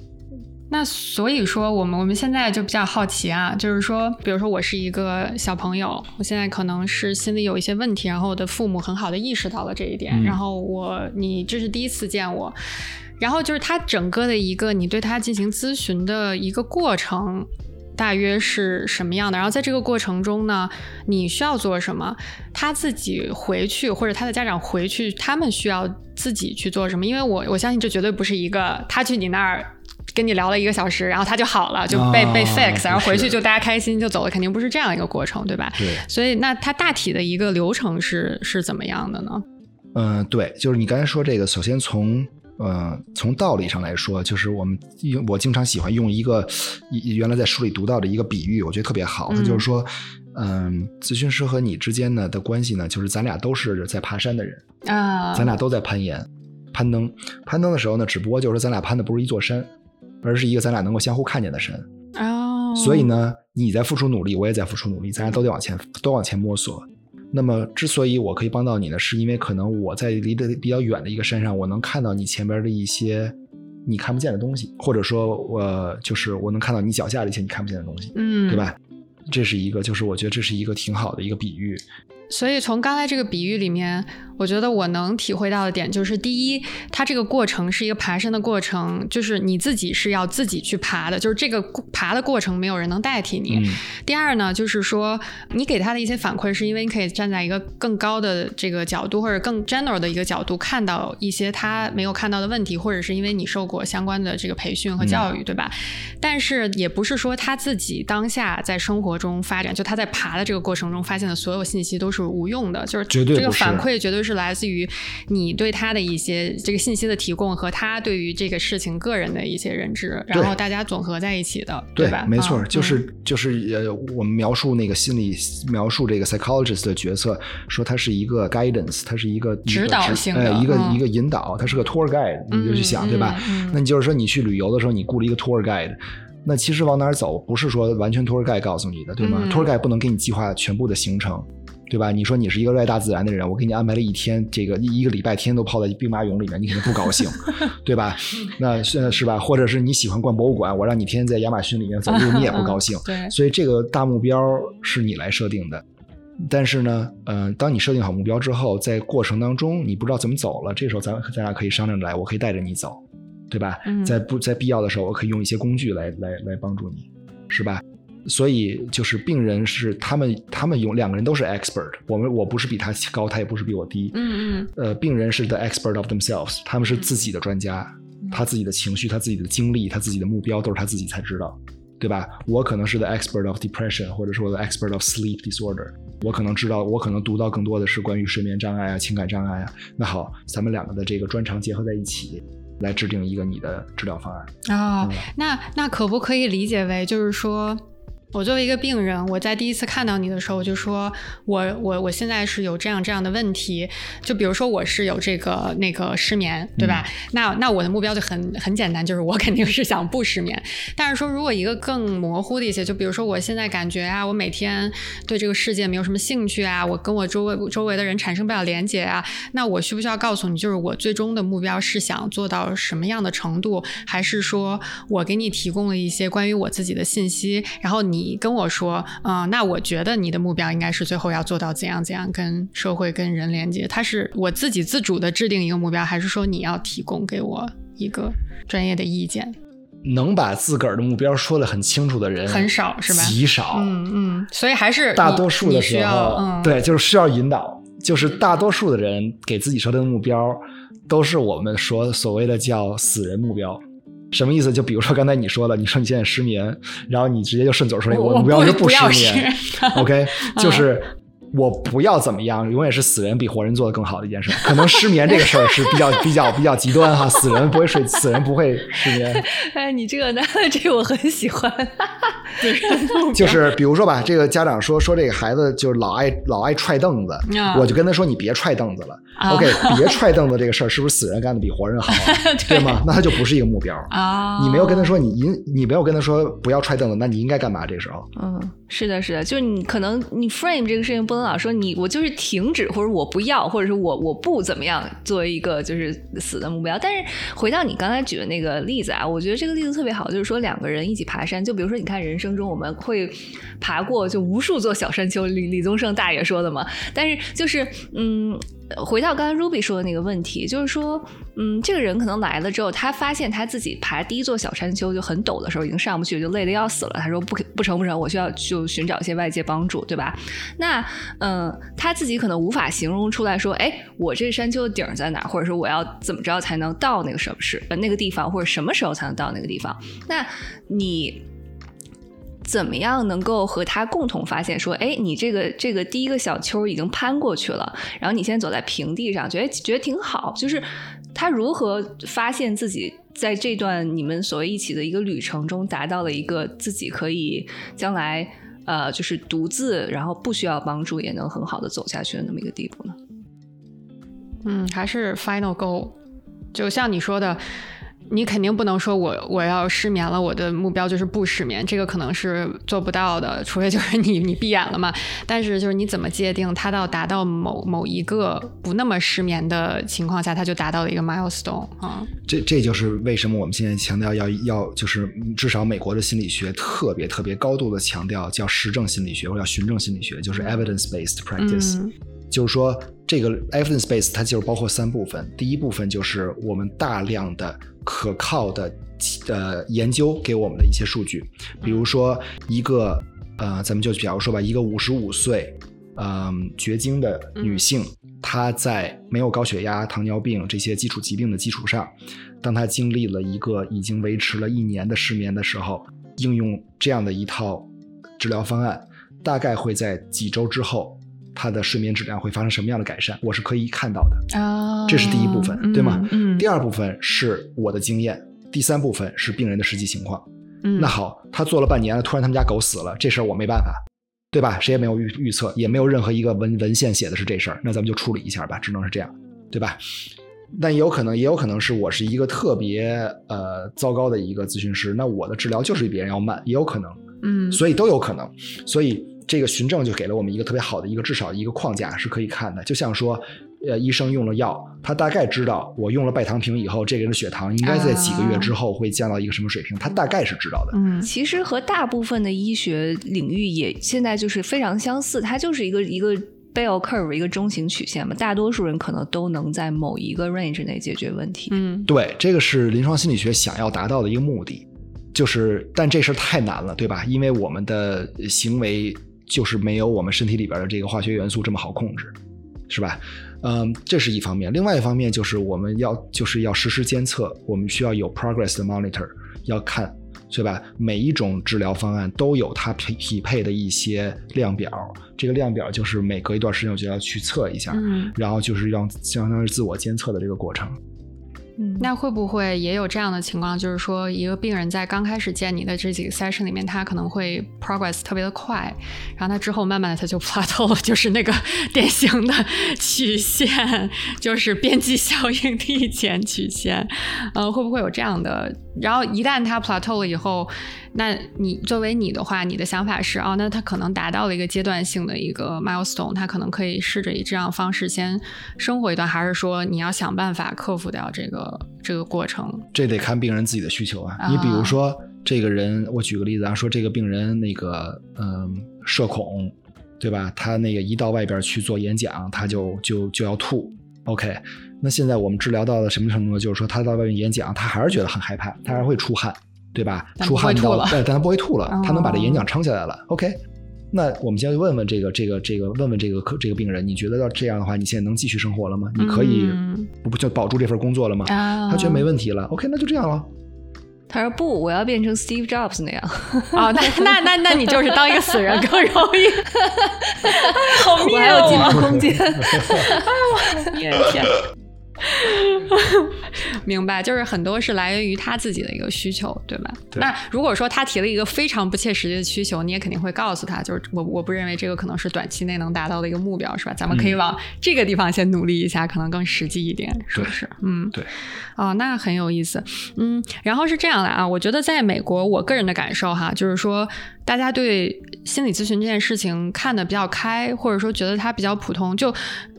那所以说，我们我们现在就比较好奇啊，就是说，比如说我是一个小朋友，我现在可能是心里有一些问题，然后我的父母很好的意识到了这一点，嗯然后我你这是第一次见我，然后就是他整个的一个你对他进行咨询的一个过程。大约是什么样的？然后在这个过程中呢，你需要做什么？他自己回去，或者他的家长回去，他们需要自己去做什么？因为我我相信这绝对不是一个他去你那儿跟你聊了一个小时，然后他就好了，就被、啊被 fix，然后回去就大家开心就走了，肯定不是这样一个过程，对吧？对，所以那它大体的一个流程是是怎么样的呢？嗯、对，就是你刚才说这个，首先从呃从道理上来说，就是我们用我经常喜欢用一个一原来在书里读到的一个比喻，我觉得特别好，它嗯就是说。嗯，咨询师和你之间呢的关系呢，就是咱俩都是在爬山的人，啊，咱俩都在攀岩、攀登。攀登的时候呢，只不过就是咱俩攀的不是一座山，而是一个咱俩能够相互看见的神。哦，所以呢，你在付出努力，我也在付出努力，咱俩都得往前，都往前摸索。那么，之所以我可以帮到你呢，是因为可能我在离得比较远的一个山上，我能看到你前边的一些你看不见的东西，或者说我就是我能看到你脚下的一些你看不见的东西，嗯，对？吧？这是一个，就是我觉得这是一个挺好的一个比喻。所以从刚才这个比喻里面，我觉得我能体会到的点就是，第一，它这个过程是一个爬山的过程，就是你自己是要自己去爬的，就是这个爬的过程没有人能代替你。嗯，第二呢，就是说你给他的一些反馈，是因为你可以站在一个更高的这个角度，或者更 general 的一个角度，看到一些他没有看到的问题，或者是因为你受过相关的这个培训和教育，对吧？但是也不是说他自己当下在生活中发展，就他在爬的这个过程中发现的所有信息都是无用的，就是这个绝对这个反馈绝对是来自于你对他的一些这个信息的提供和他对于这个事情个人的一些认知，然后大家总合在一起的，对吧？没错，嗯就是就是呃，我们描述那个心理描述这个 psychologist 的角色，说他是一个 guidance，他是一个指导性的呃，一个、嗯一个引导，他是个 tour guide，你就去想，嗯对吧？那你就是说你去旅游的时候，你雇了一个 tour guide。那其实往哪儿走，不是说完全 tour guide 告诉你的，对吗、嗯 t o u r guide 不能给你计划全部的行程，对吧？你说你是一个热爱大自然的人，我给你安排了一天，这个一一个礼拜天都泡在兵马俑里面，你肯定不高兴，对吧？那是是吧？或者是你喜欢逛博物馆，我让你天天在亚马逊里面走路，你也不高兴。对，所以这个大目标是你来设定的。但是呢，嗯、当你设定好目标之后，在过程当中你不知道怎么走了，这时候咱咱俩可以商量着来，我可以带着你走，对吧？嗯在不在必要的时候，我可以用一些工具来来来帮助你，是吧？所以就是病人是他们他们有两个人都是 expert，我们我不是比他高，他也不是比我低，嗯嗯呃，病人是 the expert of themselves，他们是自己的专家，嗯他自己的情绪、他自己的经历、他自己的目标都是他自己才知道，对吧？我可能是 the expert of depression，或者说 the expert of sleep disorder，我可能知道，我可能读到更多的是关于睡眠障碍啊、情感障碍啊。那好，咱们两个的这个专长结合在一起，来制定一个你的治疗方案。哦嗯，那那可不可以理解为就是说？我作为一个病人，我在第一次看到你的时候，我就说我我我现在是有这样这样的问题，就比如说我是有这个那个失眠，对吧？那那我的目标就很很简单，就是我肯定是想不失眠。但是说如果一个更模糊的一些，就比如说我现在感觉啊，我每天对这个世界没有什么兴趣啊，我跟我周围周围的人产生不了连接啊，那我需不需要告诉你，就是我最终的目标是想做到什么样的程度，还是说我给你提供了一些关于我自己的信息，然后你跟我说，嗯、那我觉得你的目标应该是最后要做到怎样怎样跟社会跟人连接，它是我自己自主的制定一个目标，还是说你要提供给我一个专业的意见？能把自个儿的目标说得很清楚的人很少是吧极少。嗯嗯，所以还是大多数的时候，嗯，对，就是需要引导。就是大多数的人给自己设定的目标，都是我们说所谓的叫死人目标。什么意思？就比如说刚才你说的，你说你现在失眠，然后你直接就顺嘴说，我我目标是失不失眠。OK，就是我不要怎么样，永远是死人比活人做的更好的一件事。可能失眠这个事儿是比较比较比较极端哈，死人不会睡，死人不会失眠。哎，你这个呢？这个我很喜欢。就是比如说吧，这个家长说说这个孩子就是老爱老爱踹凳子，啊我就跟他说你别踹凳子了。啊 OK，别踹凳子这个事儿是不是死人干的比活人好啊？对吗？那他就不是一个目标。啊，你没有跟他说你应，你没有跟他说不要踹凳子，那你应该干嘛？这个时候，嗯，是的，是的，就是你可能你 frame 这个事情不老说你我就是停止，或者我不要，或者是我我不怎么样作为一个就是死的目标。但是回到你刚才举的那个例子啊，我觉得这个例子特别好，就是说两个人一起爬山，就比如说你看人生中我们会爬过就无数座小山丘，李李宗盛大爷说的嘛。但是就是嗯。回到刚才 Ruby 说的那个问题，就是说，嗯，这个人可能来了之后，他发现他自己爬第一座小山丘就很陡的时候，已经上不去，就累得要死了。他说不不成不成，我需要就寻找一些外界帮助，对吧？那嗯、他自己可能无法形容出来说，哎，我这山丘的顶在哪，或者说我要怎么着才能到那个什么是那个地方，或者什么时候才能到那个地方？那你。怎么样能够和他共同发现说，哎，你这个这个第一个小丘已经攀过去了，然后你现在走在平地上，觉得觉得挺好。就是他如何发现自己在这段你们所谓一起的一个旅程中，达到了一个自己可以将来呃，就是独自，然后不需要帮助也能很好的走下去的那么一个地步呢？嗯，还是 final goal，就像你说的。你肯定不能说我我要失眠了，我的目标就是不失眠，这个可能是做不到的，除非就是你你闭眼了嘛。但是就是你怎么界定它到达到某某一个不那么失眠的情况下，它就达到了一个 milestone 啊？这这就是为什么我们现在强调要要就是至少美国的心理学特别特别高度的强调叫实证心理学或者叫循证心理学，就是 evidence based practice。嗯就是说，这个 evidence base 它就是包括三部分。第一部分就是我们大量的可靠的呃研究给我们的一些数据，比如说一个呃，咱们就比方说吧，一个五十五岁嗯绝经的女性，她在没有高血压、糖尿病这些基础疾病的基础上，当她经历了一个已经维持了一年的失眠的时候，应用这样的一套治疗方案，大概会在几周之后。他的睡眠质量会发生什么样的改善？我是可以看到的，啊，这是第一部分，对吗？嗯，第二部分是我的经验，第三部分是病人的实际情况。嗯那好，他做了半年了，突然他们家狗死了，这事儿我没办法，对吧？谁也没有预预测，也没有任何一个文文献写的是这事儿，那咱们就处理一下吧，只能是这样，对吧？但也有可能，也有可能是我是一个特别呃糟糕的一个咨询师，那我的治疗就是比别人要慢，也有可能，嗯，所以都有可能。所以这个循证就给了我们一个特别好的一个至少一个框架是可以看的，就像说，呃，医生用了药，他大概知道我用了拜糖平以后，这个人的血糖应该在几个月之后会降到一个什么水平，他大概是知道的。嗯其实和大部分的医学领域也现在就是非常相似，它就是一个一个 bell curve 一个中型曲线嘛，大多数人可能都能在某一个 range 内解决问题。嗯对，这个是临床心理学想要达到的一个目的，就是但这事儿太难了，对吧？因为我们的行为就是没有我们身体里边的这个化学元素这么好控制，是吧？嗯，这是一方面。另外一方面就是我们要就是要实时监测，我们需要有 progress 的 monitor，要看，对吧？每一种治疗方案都有它匹匹配的一些量表，这个量表就是每隔一段时间我就要去测一下，嗯，然后就是让相当于自我监测的这个过程。那会不会也有这样的情况，就是说一个病人在刚开始见你的这几个 session 里面，他可能会 progress 特别的快，然后他之后慢慢的他就 plateau 了，就是那个典型的曲线，就是边际效应递减曲线，呃，会不会有这样的？然后一旦他 plateau 了以后，那你作为你的话，你的想法是哦，那他可能达到了一个阶段性的一个 milestone，他可能可以试着以这样的方式先生活一段，还是说你要想办法克服掉这个这个过程？这得看病人自己的需求啊。啊你比如说，这个人，我举个例子啊，说这个病人那个，嗯，社恐，对吧？他那个一到外边去做演讲，他就就就要吐。OK，那现在我们治疗到了什么程度呢？就是说，他到外面演讲，他还是觉得很害怕，他还会出汗，对吧？出汗到，了，但他不会吐了，哦他能把这演讲撑下来了。OK，那我们现在就问问这个这个这个问问这个客这个病人，你觉得要这样的话，你现在能继续生活了吗？你可以嗯不不就保住这份工作了吗？啊他觉得没问题了。OK，那就这样了。他说不，我要变成 Steve Jobs 那样。哦，那那那那你就是当一个死人更容易，好我妙还有进啊！步空间。天天。明白，就是很多是来源于他自己的一个需求，对吧？对那如果说他提了一个非常不切实际的需求，你也肯定会告诉他，就是我我不认为这个可能是短期内能达到的一个目标，是吧？咱们可以往这个地方先努力一下，可能更实际一点，是不是？嗯，对。哦，那很有意思。嗯，然后是这样的啊，我觉得在美国，我个人的感受哈，就是说大家对心理咨询这件事情看得比较开，或者说觉得它比较普通，就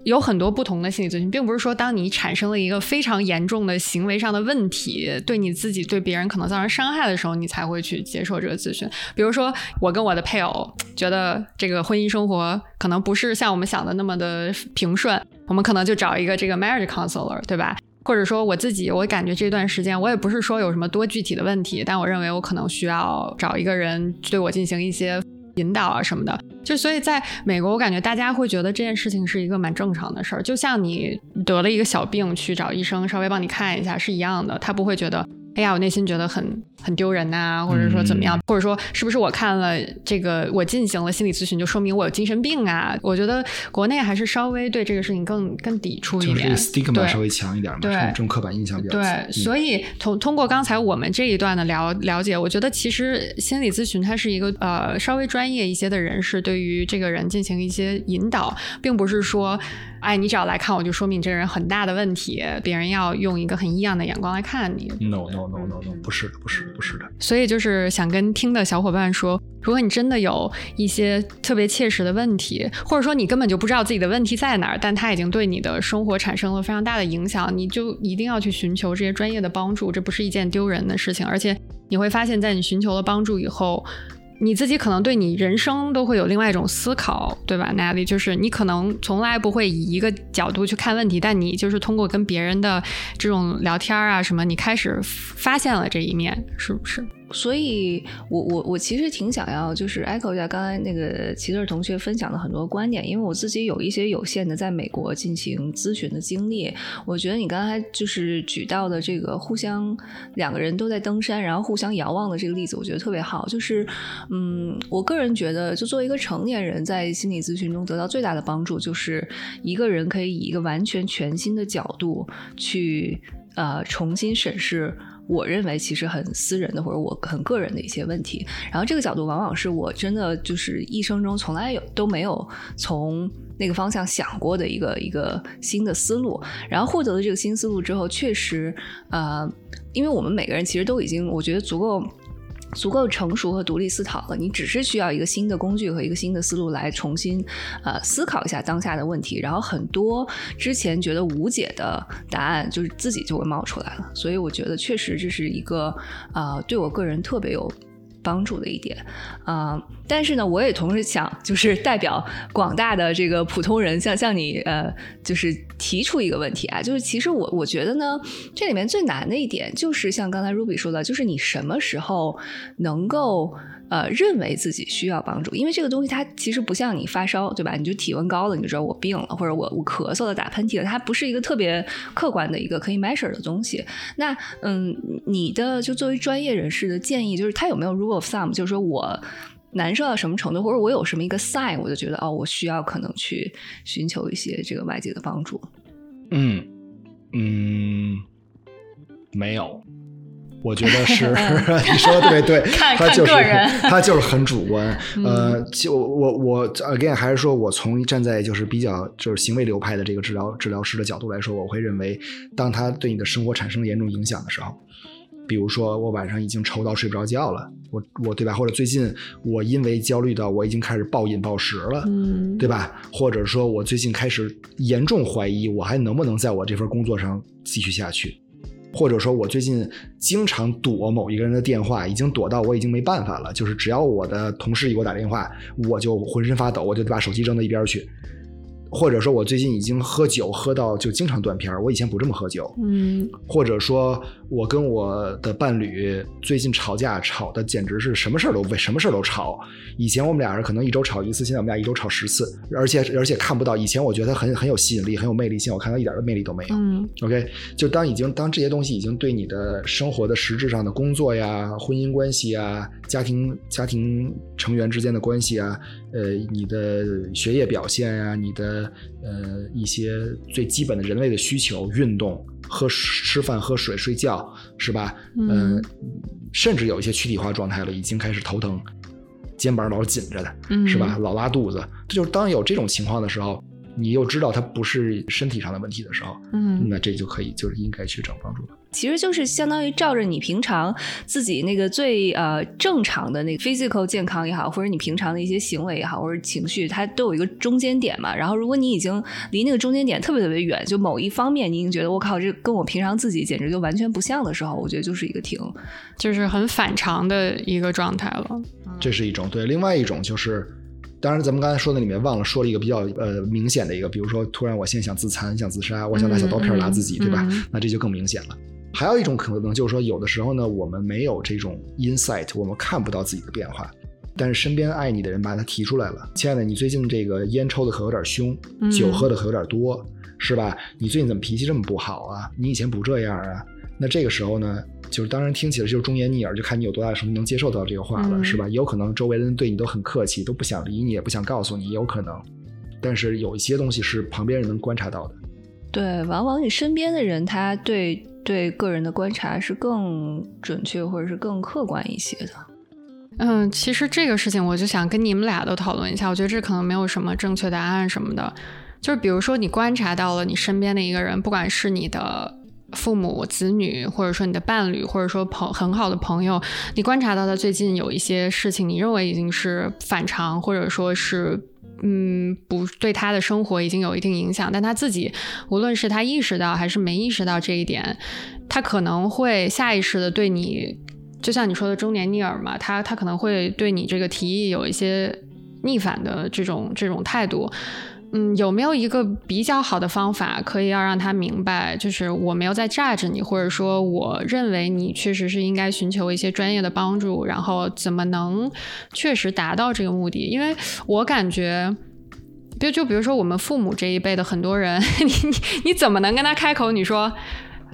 有很多不同的心理咨询，并不是说当你产生了一个非常严重的行为上的问题，对你自己、对别人可能造成伤害的时候，你才会去接受这个咨询。比如说，我跟我的配偶觉得这个婚姻生活可能不是像我们想的那么的平顺，我们可能就找一个这个 marriage counselor，对吧？或者说我自己，我感觉这段时间我也不是说有什么多具体的问题，但我认为我可能需要找一个人对我进行一些引导啊什么的。就所以在美国，我感觉大家会觉得这件事情是一个蛮正常的事儿，就像你得了一个小病去找医生稍微帮你看一下是一样的，他不会觉得。哎呀，我内心觉得很很丢人呐、或者说怎么样，或者说是不是我看了这个，我进行了心理咨询，就说明我有精神病啊？我觉得国内还是稍微对这个事情更更抵触一点，就是 stigma 对稍微强一点嘛，对这种刻板印象比较强。对，所以通通过刚才我们这一段的了了解，我觉得其实心理咨询它是一个呃稍微专业一些的人士对于这个人进行一些引导，并不是说，哎，你只要来看我就说明你这个人很大的问题，别人要用一个很异样的眼光来看你。No no no no no，不是的，不是的，不是的。所以就是想跟听的小伙伴说，如果你真的有一些特别切实的问题，或者说你根本就不知道自己的问题在哪儿，但它已经对你的生活产生了非常大的影响，你就一定要去寻求这些专业的帮助，这不是一件丢人的事情。而且你会发现，在你寻求了帮助以后，你自己可能对你人生都会有另外一种思考，对吧，Natalie？就是你可能从来不会以一个角度去看问题，但你就是通过跟别人的这种聊天啊什么，你开始发现了这一面，是不是？所以我我我其实挺想要就是 echo 一下刚才那个齐特同学分享的很多观点，因为我自己有一些有限的在美国进行咨询的经历，我觉得你刚才就是举到的这个互相两个人都在登山，然后互相遥望的这个例子，我觉得特别好。就是嗯，我个人觉得，就作为一个成年人在心理咨询中得到最大的帮助，就是一个人可以以一个完全全新的角度去呃重新审视。我认为其实很私人的或者我很个人的一些问题，然后这个角度往往是我真的就是一生中从来有都没有从那个方向想过的一个一个新的思路，然后获得了这个新思路之后，确实呃，因为我们每个人其实都已经我觉得足够。足够成熟和独立思考了，你只是需要一个新的工具和一个新的思路来重新呃思考一下当下的问题，然后很多之前觉得无解的答案就是自己就会冒出来了。所以我觉得确实这是一个呃对我个人特别有帮助的一点啊。但是呢，我也同时想，就是代表广大的这个普通人，像像你呃，就是提出一个问题啊，就是其实我我觉得呢，这里面最难的一点就是像刚才 Ruby 说的，就是你什么时候能够。呃，认为自己需要帮助，因为这个东西它其实不像你发烧，对吧？你就体温高了，你就知道我病了，或者我我咳嗽了、打喷嚏了，它不是一个特别客观的一个可以 measure 的东西。那嗯，你的就作为专业人士的建议，就是他有没有 rule of thumb，就是说我难受到什么程度，或者我有什么一个 sign，我就觉得哦，我需要可能去寻求一些这个外界的帮助。嗯嗯，没有。我觉得是你说的特别对，他就是他就是很主观。呃，就我我 again 还是说我从站在就是比较就是行为流派的这个治疗治疗师的角度来说，我会认为，当他对你的生活产生严重影响的时候，比如说我晚上已经愁到睡不着觉了，我我对吧？或者最近我因为焦虑到我已经开始暴饮暴食了，嗯，对吧？或者说我最近开始严重怀疑我还能不能在我这份工作上继续下去。或者说，我最近经常躲某一个人的电话，已经躲到我已经没办法了。就是只要我的同事给我打电话，我就浑身发抖，我就得把手机扔到一边去。或者说，我最近已经喝酒喝到就经常断片儿。我以前不这么喝酒。嗯。或者说，我跟我的伴侣最近吵架，吵的简直是什么事儿都为什么事儿都吵。以前我们俩人可能一周吵一次，现在我们俩一周吵十次，而且而且看不到。以前我觉得他很很有吸引力，很有魅力，现在我看他一点的魅力都没有。嗯。OK，就当已经当这些东西已经对你的生活的实质上的工作呀、婚姻关系啊、家庭家庭成员之间的关系啊、呃，你的学业表现呀、你的。呃，一些最基本的人类的需求，运动、喝吃饭、喝水、睡觉，是吧？嗯，甚至有一些躯体化状态了，已经开始头疼，肩膀老紧着的，是吧？老拉肚子，这就是当有这种情况的时候。你又知道它不是身体上的问题的时候，嗯，那这就可以就是应该去找帮助了。其实就是相当于照着你平常自己那个最呃正常的那个 physical 健康也好，或者你平常的一些行为也好，或者情绪，它都有一个中间点嘛。然后如果你已经离那个中间点特别特别远，就某一方面你已经觉得我靠，这跟我平常自己简直就完全不像的时候，我觉得就是一个挺就是很反常的一个状态了。这是一种对，另外一种就是。当然，咱们刚才说的里面忘了说了一个比较呃明显的一个，比如说突然我现在想自残、想自杀，我想拿小刀片拉自己，对吧？那这就更明显了。还有一种可能就是说，有的时候呢，我们没有这种 insight，我们看不到自己的变化，但是身边爱你的人把它提出来了。亲爱的，你最近这个烟抽的可有点凶，酒喝的可有点多，是吧？你最近怎么脾气这么不好啊？你以前不这样啊？那这个时候呢？就是当然听起来就是忠言逆耳，就看你有多大的程度能接受到这个话了，是吧？也有可能周围的人对你都很客气，都不想理你，也不想告诉你，也有可能。但是有一些东西是旁边人能观察到的。对，往往你身边的人，他对对个人的观察是更准确或者是更客观一些的。嗯，其实这个事情我就想跟你们俩都讨论一下，我觉得这可能没有什么正确答案什么的。就是比如说你观察到了你身边的一个人，不管是你的。父母、子女，或者说你的伴侣，或者说朋很好的朋友，你观察到他最近有一些事情，你认为已经是反常，或者说是嗯，不对他的生活已经有一定影响，但他自己无论是他意识到还是没意识到这一点，他可能会下意识的对你，就像你说的中年逆耳嘛，他他可能会对你这个提议有一些逆反的这种这种态度。嗯，有没有一个比较好的方法，可以要让他明白，就是我没有在榨着你，或者说我认为你确实是应该寻求一些专业的帮助，然后怎么能确实达到这个目的？因为我感觉，就就比如说我们父母这一辈的很多人，你你你怎么能跟他开口？你说。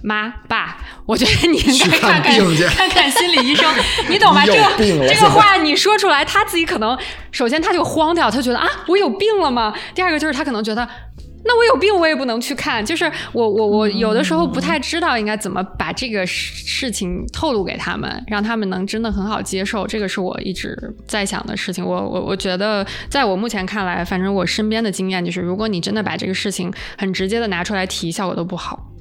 妈爸，我觉得你应该看看看看心理医生，你懂吗？这个这个话你说出来，他自己可能首先他就慌掉，他觉得啊，我有病了吗？第二个就是他可能觉得，那我有病我也不能去看，就是我我我有的时候不太知道应该怎么把这个事情透露给他们，让他们能真的很好接受。这个是我一直在想的事情。我我我觉得，在我目前看来，反正我身边的经验就是，如果你真的把这个事情很直接的拿出来提，效果都不好。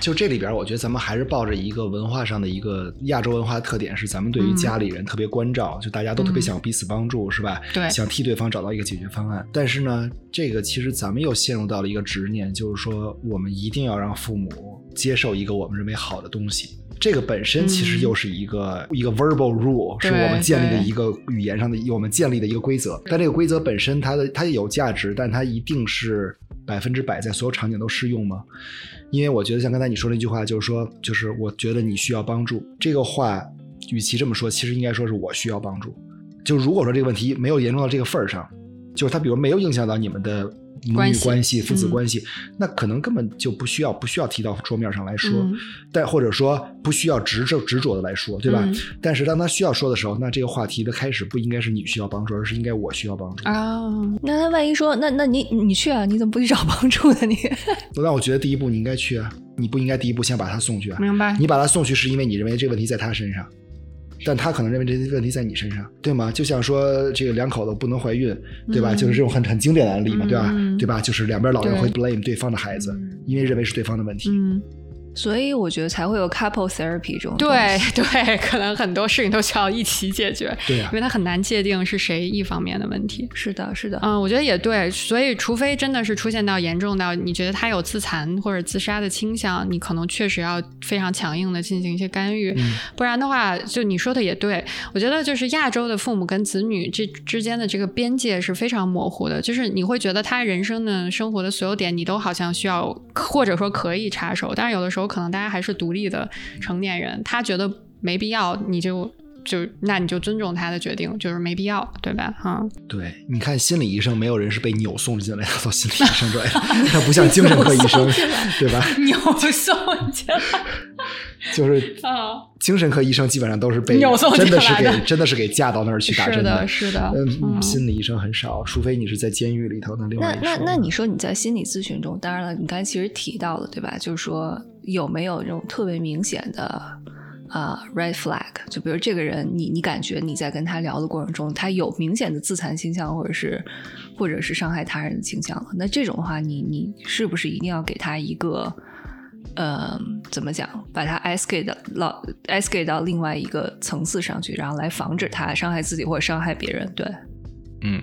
就这里边，我觉得咱们还是抱着一个文化上的一个亚洲文化的特点，是咱们对于家里人特别关照，就大家都特别想彼此帮助，是吧？对，想替对方找到一个解决方案。但是呢，这个其实咱们又陷入到了一个执念，就是说我们一定要让父母接受一个我们认为好的东西。这个本身其实又是一个、一个 verbal rule，是我们建立的一个语言上的我们建立的一个规则。但这个规则本身它的它有价值，但它一定是百分之百在所有场景都适用吗？因为我觉得像刚才你说那句话，就是说，就是我觉得你需要帮助。这个话，与其这么说，其实应该说是我需要帮助。就如果说这个问题没有严重到这个份儿上，就是他比如没有影响到你们的母女关系、父子嗯关系，那可能根本就不需要不需要提到桌面上来说，嗯但或者说不需要执着执着的来说，对吧？嗯但是当他需要说的时候，那这个话题的开始不应该是你需要帮助，而是应该我需要帮助。啊，那他万一说，那那你你去啊，你怎么不去找帮助呢？你那我觉得第一步你应该去啊，你不应该第一步先把他送去啊。明白。你把他送去是因为你认为这个问题在他身上，但他可能认为这些问题在你身上，对吗？就像说这个两口子不能怀孕，对吧？嗯就是这种很很经典的案例嘛，对吧？嗯对吧？就是两边老人会 blame 对方的孩子，嗯因为认为是对方的问题。嗯，所以我觉得才会有 couple therapy 这种对 对，可能很多事情都需要一起解决，对啊因为它很难界定是谁一方面的问题。是的，是的，嗯，我觉得也对，所以除非真的是出现到严重到你觉得他有自残或者自杀的倾向，你可能确实要非常强硬的进行一些干预，嗯。不然的话，就你说的也对，我觉得就是亚洲的父母跟子女这之间的这个边界是非常模糊的，就是你会觉得他人生的生活的所有点你都好像需要或者说可以插手，但是有的时候可能大家还是独立的成年人，他觉得没必要，你就。就那你就尊重他的决定，就是没必要，对吧？哈、对，你看心理医生，没有人是被扭送进来的到心理医生这儿，他不像精神科医生，对吧？扭送进来 就是啊，精神科医生基本上都是被扭送真的是给真的是给架到那儿去打针是的，是的，嗯，嗯心理医生很少，除非你是在监狱里头。那另外那那那你说你在心理咨询中，当然了，你刚才其实提到了，对吧？就是说有没有这种特别明显的啊、red flag？就比如这个人，你你感觉你在跟他聊的过程中，他有明显的自残倾向，或者是或者是伤害他人的倾向了。那这种的话，你你是不是一定要给他一个？呃，怎么讲？把它 escalate 到 escalate 到另外一个层次上去，然后来防止他伤害自己或者伤害别人。对，嗯，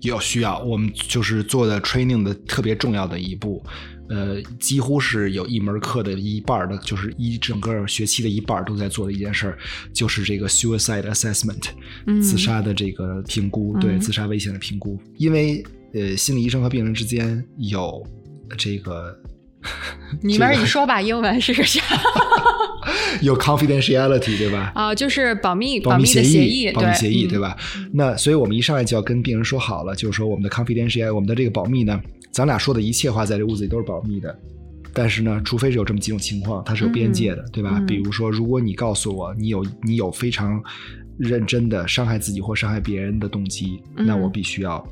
有需要，我们就是做的 training 的特别重要的一步，呃，几乎是有一门课的一半的，就是一整个学期的一半都在做的一件事儿，就是这个 suicide assessment，、嗯自杀的这个评估，对嗯自杀危险的评估，因为呃，心理医生和病人之间有这个。你们你说吧，英文是个啥？有 confidentiality 对吧？啊，就是保密保密协议，保密协议，嗯对？吧？那所以我们一上来就要跟病人说好了，就是说我们的 confidentiality，我们的这个保密呢，咱俩说的一切话在这屋子里都是保密的。但是呢，除非是有这么几种情况，它是有边界的，对吧？嗯比如说，如果你告诉我你有你有非常认真的伤害自己或伤害别人的动机，嗯那我必须要，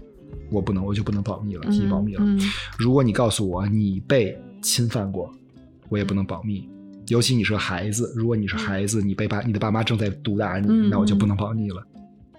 我不能，我就不能保密了，提前保密了。嗯如果你告诉我你被侵犯过，我也不能保密。尤其你是个孩子，如果你是孩子，你被爸你的爸妈正在毒打你，嗯那我就不能保密了。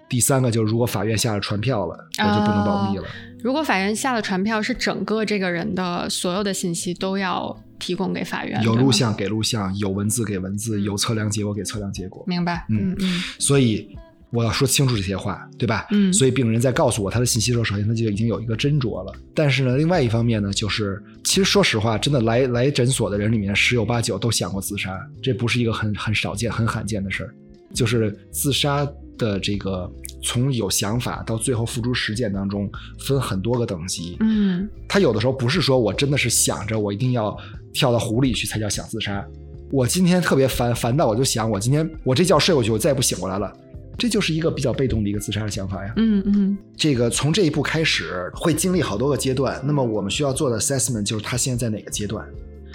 第三个就是，如果法院下了传票了，我就不能保密了。如果法院下了传票，是整个这个人的所有的信息都要提供给法院，有录像给录像，有文字给文字，有测量结果给测量结果。明白？嗯嗯嗯所以我要说清楚这些话，对吧？嗯所以病人在告诉我他的信息的时候，首先他就已经有一个斟酌了。但是呢，另外一方面呢，就是其实说实话，真的来来诊所的人里面，十有八九都想过自杀，这不是一个很很少见、很罕见的事儿。就是自杀的这个从有想法到最后付诸实践当中，分很多个等级。嗯他有的时候不是说我真的是想着我一定要跳到湖里去才叫想自杀，我今天特别烦，烦到我就想我今天我这觉睡过去，我再也不醒过来了，这就是一个比较被动的一个自杀的想法呀。嗯嗯这个从这一步开始会经历好多个阶段，那么我们需要做的 assessment 就是他现在在哪个阶段。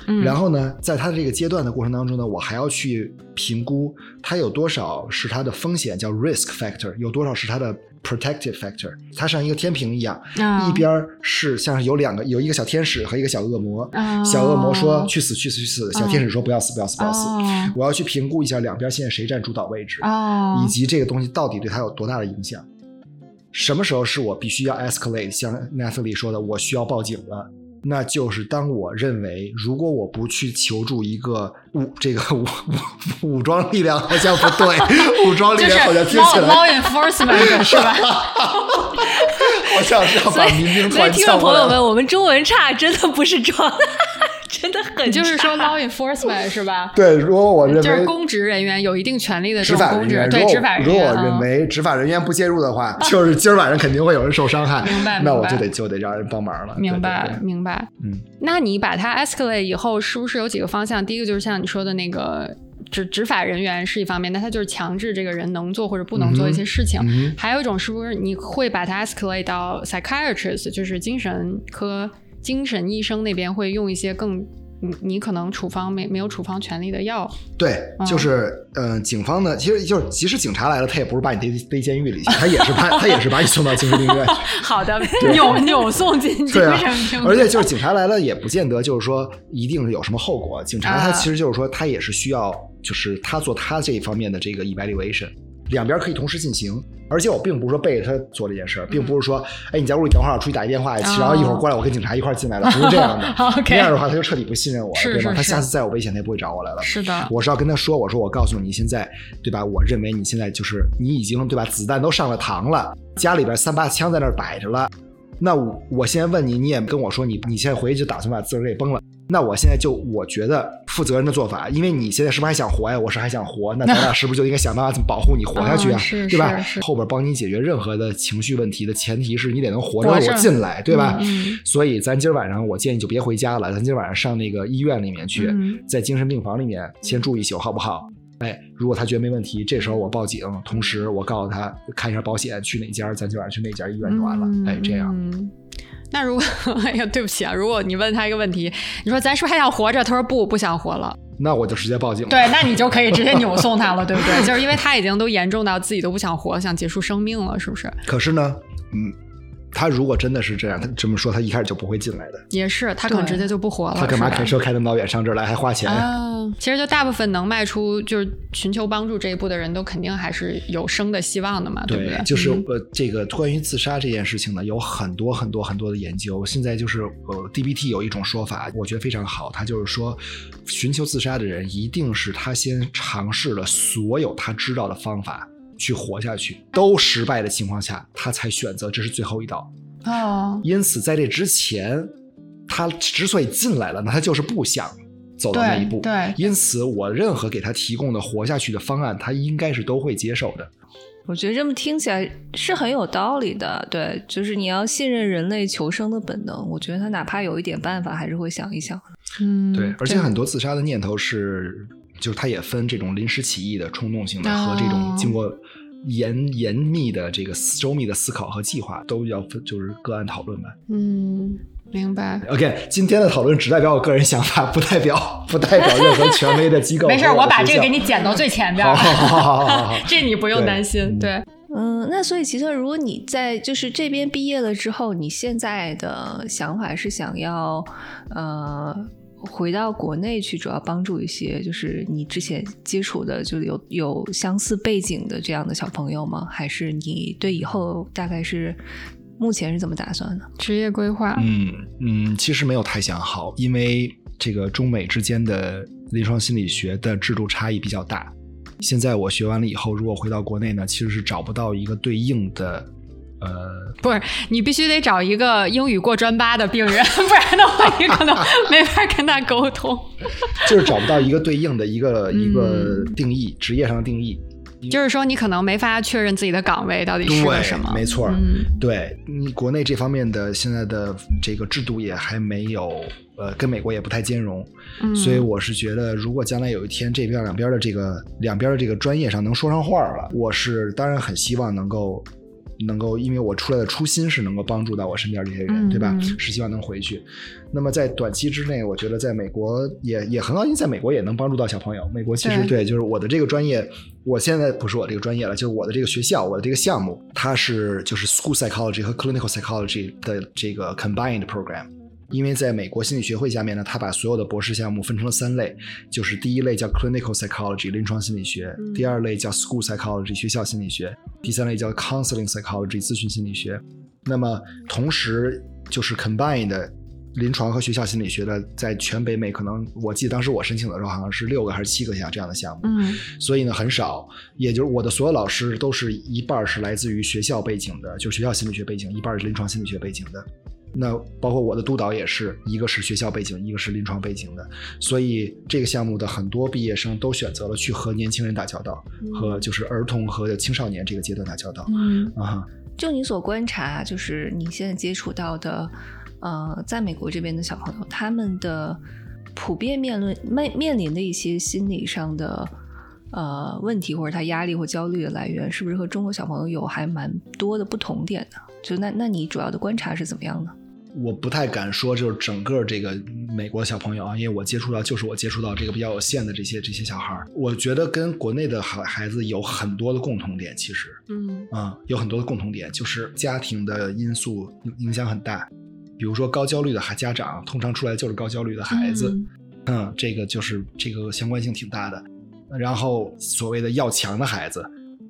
嗯，然后呢，在他的这个阶段的过程当中呢，我还要去评估他有多少是他的风险，叫 risk factor，有多少是他的 protective factor。它像一个天平一样，啊一边是像是有两个，有一个小天使和一个小恶魔。啊小恶魔说去死去死去死，小天使说不要死不要死不要死。哦我要去评估一下两边现在谁占主导位置，哦以及这个东西到底对他有多大的影响。什么时候是我必须要 escalate？像 Natalie 说的，我需要报警了。那就是当我认为，如果我不去求助一个武这个武武武装力量，好像不对，武装力量好像听起来 law enforcement 是吧？好像是要把民兵所以团叫过来听众朋友们，我们中文差真的不是装，真的很就是说 law enforcement 是吧？对，如果我认为就是公职人员有一定权利的这执种公职，法人员，对执法人员。如果我认嗯为执法人员不介入的话，就是今儿晚上肯定会有人受伤害，明白那我就得就得让人帮忙了。明白对对对明白。嗯，那你把它 escalate 以后，是不是有几个方向？第一个就是像你说的那个执执法人员是一方面，那他就是强制这个人能做或者不能做一些事情。还有一种是不是你会把它 escalate 到 psychiatrist，就是精神科精神医生那边会用一些更你你可能处方没没有处方权利的药，对，嗯就是呃，警方呢，其实就是即使警察来了，他也不是把你逮逮监狱里去，他也是把他也是把你送到精神病院去。好的，扭扭送进 精对啊神病，而且就是警察来了，也不见得就是说一定是有什么后果。警察他啊其实就是说，他也是需要，就是他做他这一方面的这个 evaluation，两边可以同时进行。而且我并不是说背着他做这件事儿，并不是说，哎，你在屋里等会儿，我出去打一电话，哦然后一会儿过来，我跟警察一块儿进来了，不是这样的。那样的话，他就彻底不信任我了，对吧？他下次再有危险，他也不会找我来了。是的，我是要跟他说，我说我告诉你，现在对吧？我认为你现在就是你已经对吧？子弹都上了膛了，家里边三把枪在那儿摆着了。那我我现在问你，你也跟我说你你现在回去就打算把自个儿给崩了。那我现在就我觉得负责任的做法，因为你现在是不是还想活呀？我是还想活，那咱俩是不是就应该想办法怎么保护你活下去啊？对吧？后边帮你解决任何的情绪问题的前提是你得能活着我进来，对吧？所以咱今儿晚上我建议就别回家了，咱今儿晚上上那个医院里面去，嗯在精神病房里面先住一宿，好不好？哎，如果他觉得没问题，这时候我报警，同时我告诉他看一下保险，去哪家，咱今晚上去哪家医院就完了。嗯哎，这样。那如果，哎呀，对不起啊，如果你问他一个问题，你说咱是不是还想活着？他说不，不想活了。那我就直接报警了。对，那你就可以直接扭送他了，对不对？就是因为他已经都严重到自己都不想活，想结束生命了，是不是？可是呢，嗯，他如果真的是这样，他这么说，他一开始就不会进来的。也是，他可能直接就不活了。他干嘛开车开那么老远上这儿来，还花钱呀？啊，其实就大部分能迈出就是寻求帮助这一步的人都肯定还是有生的希望的嘛，对不对？就是嗯呃，这个关于自杀这件事情呢，有很多很多很多的研究。现在就是呃，DBT 有一种说法，我觉得非常好，他就是说，寻求自杀的人一定是他先尝试了所有他知道的方法去活下去，都失败的情况下，他才选择这是最后一道。哦，因此，在这之前，他之所以进来了，那他就是不想走到那一步。对对因此，我任何给他提供的活下去的方案，他应该是都会接受的。我觉得这么听起来是很有道理的，对，就是你要信任人类求生的本能。我觉得他哪怕有一点办法，还是会想一想。嗯，对，而且很多自杀的念头是，就是它也分这种临时起意的冲动性的和这种哦经过严严密的这个周密的思考和计划，都要分，就是个案讨论吧。嗯，明白。OK，今天的讨论只代表我个人想法，不代表不代表任何权威的机构。没事，我把这个给你。剪到最前边好儿，好好好好好。这你不用担心。嗯对，嗯，那所以其实如果你在就是这边毕业了之后，你现在的想法是想要呃回到国内去，主要帮助一些就是你之前接触的就有有相似背景的这样的小朋友吗？还是你对以后大概是目前是怎么打算的？职业规划。嗯嗯，其实没有太想好，因为这个中美之间的临床心理学的制度差异比较大。现在我学完了以后，如果回到国内呢，其实是找不到一个对应的，呃，不是，你必须得找一个英语过专八的病人，不然的话你可能没法跟他沟通。就是找不到一个对应的一个、一个嗯定义，职业上的定义。就是说，你可能没法确认自己的岗位到底是个什么。没错，嗯对你国内这方面的现在的这个制度也还没有，呃，跟美国也不太兼容，嗯所以我是觉得，如果将来有一天这边两边的这个两边的这个专业上能说上话了，我是当然很希望能够能够，因为我出来的初心是能够帮助到我身边这些人，嗯对吧嗯？是希望能回去。那么在短期之内，我觉得在美国也也很好，因为在美国也能帮助到小朋友。美国其实对对，就是我的这个专业，我现在不是我这个专业了，就是我的这个学校，我的这个项目，它是就是 school psychology 和 clinical psychology 的这个 combined program。因为在美国心理学会下面呢，他把所有的博士项目分成了三类，就是第一类叫 clinical psychology 临床心理学，嗯第二类叫 school psychology 学校心理学，第三类叫 counseling psychology 咨询心理学。那么同时就是 combined 的临床和学校心理学的，在全北美可能我记得当时我申请的时候好像是六个还是七个项这样的项目，嗯所以呢很少，也就是我的所有老师都是一半是来自于学校背景的，就是学校心理学背景，一半是临床心理学背景的。那包括我的督导也是一个是学校背景，一个是临床背景的，所以这个项目的很多毕业生都选择了去和年轻人打交道，和就是儿童和青少年这个阶段打交道。嗯啊，就你所观察，就是你现在接触到的，呃，在美国这边的小朋友，他们的普遍面临面面临的一些心理上的呃问题，或者他压力或焦虑的来源，是不是和中国小朋友有还蛮多的不同点呢？就那那你主要的观察是怎么样的？我不太敢说，就是整个这个美国小朋友啊，因为我接触到就是我接触到这个比较有限的这些这些小孩儿，我觉得跟国内的孩孩子有很多的共同点，其实嗯啊、有很多的共同点，就是家庭的因素影影响很大。比如说高焦虑的孩家长，通常出来就是高焦虑的孩子，嗯嗯，这个就是这个相关性挺大的。然后所谓的要强的孩子，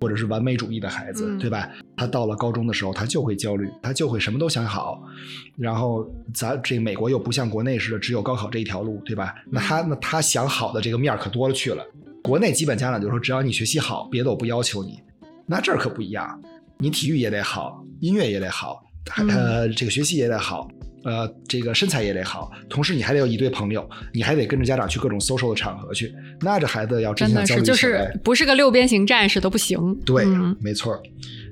或者是完美主义的孩子，嗯对吧？他到了高中的时候，他就会焦虑，他就会什么都想好。然后咱这个美国又不像国内似的只有高考这一条路，对吧？那他那他想好的这个面可多了去了。国内基本家长就说，只要你学习好，别的我不要求你。那这儿可不一样，你体育也得好，音乐也得好，还呃，这个学习也得好，呃，这个身材也得好，同时你还得有一堆朋友，你还得跟着家长去各种 social 的场合去。那这孩子要真真的是就是不是个六边形战士都不行。对，嗯没错。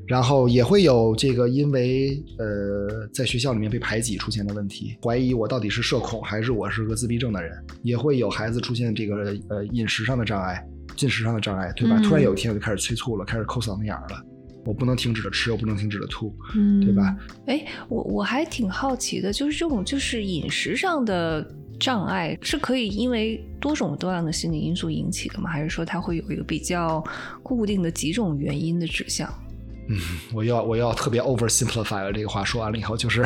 然后也会有这个因为呃在学校里面被排挤出现的问题，怀疑我到底是社恐还是我是个自闭症的人，也会有孩子出现这个呃饮食上的障碍、进食上的障碍，对吧？嗯突然有一天我就开始催促了，开始抠嗓子眼儿了，我不能停止的吃，我不能停止的吐，嗯，对吧？？哎，我我还挺好奇的，就是这种就是饮食上的障碍是可以因为多种多样的心理因素引起的吗？还是说它会有一个比较固定的几种原因的指向？嗯，我要我要特别 oversimplify 了这个话说完了以后，就是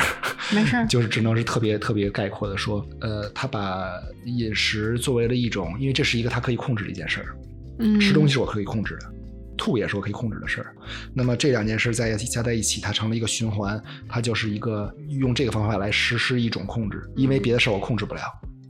没事儿 就是只能是特别特别概括的说，呃，他把饮食作为了一种，因为这是一个他可以控制的一件事儿，嗯，吃东西是我可以控制的，吐也是我可以控制的事儿。那么这两件事在加在一起，它成了一个循环，它就是一个用这个方法来实施一种控制，因为别的事儿我控制不了。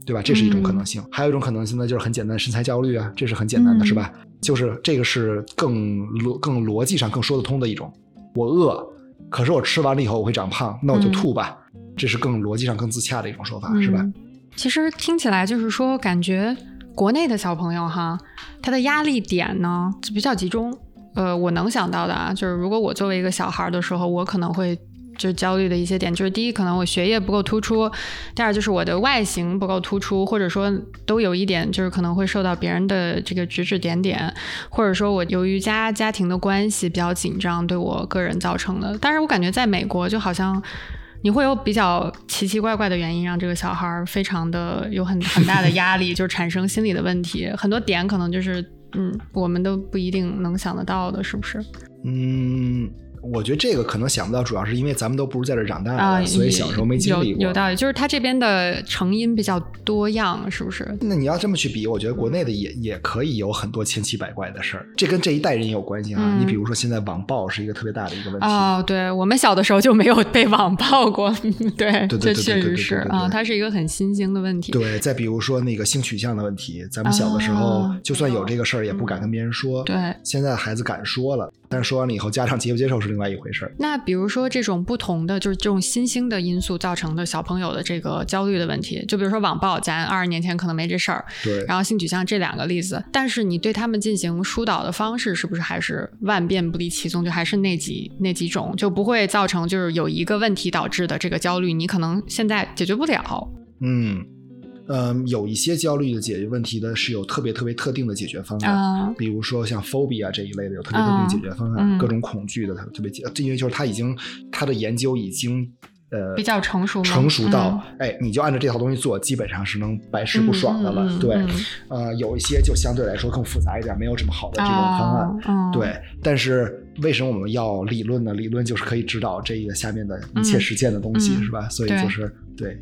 对吧？这是一种可能性，还有一种可能性呢，就是很简单，身材焦虑啊，这是很简单的，嗯是吧？就是这个是更逻更逻辑上更说得通的一种。我饿，可是我吃完了以后我会长胖，那我就吐吧，这是更逻辑上更自洽的一种说法，是吧？嗯其实听起来就是说，感觉国内的小朋友哈，他的压力点呢就比较集中。呃，我能想到的啊，就是如果我作为一个小孩的时候，我可能会就是焦虑的一些点，就是第一，可能我学业不够突出；第二，就是我的外形不够突出，或者说都有一点，就是可能会受到别人的这个指指点点，或者说我由于家家庭的关系比较紧张，对我个人造成的。但是我感觉在美国就好像。你会有比较奇奇怪怪的原因，让这个小孩儿非常的有很很大的压力，就是产生心理的问题。很多点可能就是，嗯，我们都不一定能想得到的，是不是？嗯，我觉得这个可能想不到，主要是因为咱们都不是在这儿长大的，啊，所以小时候没经历过。有有道理，就是它这边的成因比较多样，是不是？那你要这么去比，我觉得国内的也也可以有很多千奇百怪的事儿，这跟这一代人也有关系啊。嗯你比如说，现在网暴是一个特别大的一个问题。哦，对我们小的时候就没有被网暴过，对，这确实是啊，它是一个很新兴的问题。对，再比如说那个性取向的问题，咱们小的时候、啊就算有这个事儿，也不敢跟别人说。对现在孩子敢说了，但是说完了以后，家长接不接受是另外一回事儿。那比如说这种不同的，就是这种新兴的因素造成的小朋友的这个焦虑的问题，就比如说网暴，咱二十年前可能没这事儿，对，然后性取向这两个例子，但是你对他们进行疏导的方式是不是还是万变不离其宗，就还是那几那几种，就不会造成就是有一个问题导致的这个焦虑，你可能现在解决不了。嗯，嗯，有一些焦虑的解决问题的是有特别特别特定的解决方案。啊比如说像 phobia 这一类的有特别特定的解决方案，嗯各种恐惧的特特别解，因为就是他已经他的研究已经呃比较成熟吗成熟到、哎，你就按照这套东西做，基本上是能百试不爽的了。对，嗯呃，有一些就相对来说更复杂一点，没有这么好的这种方案。对，但是为什么我们要理论呢？理论就是可以指导这个下面的一切嗯实践的东西，嗯是吧？所以就是对。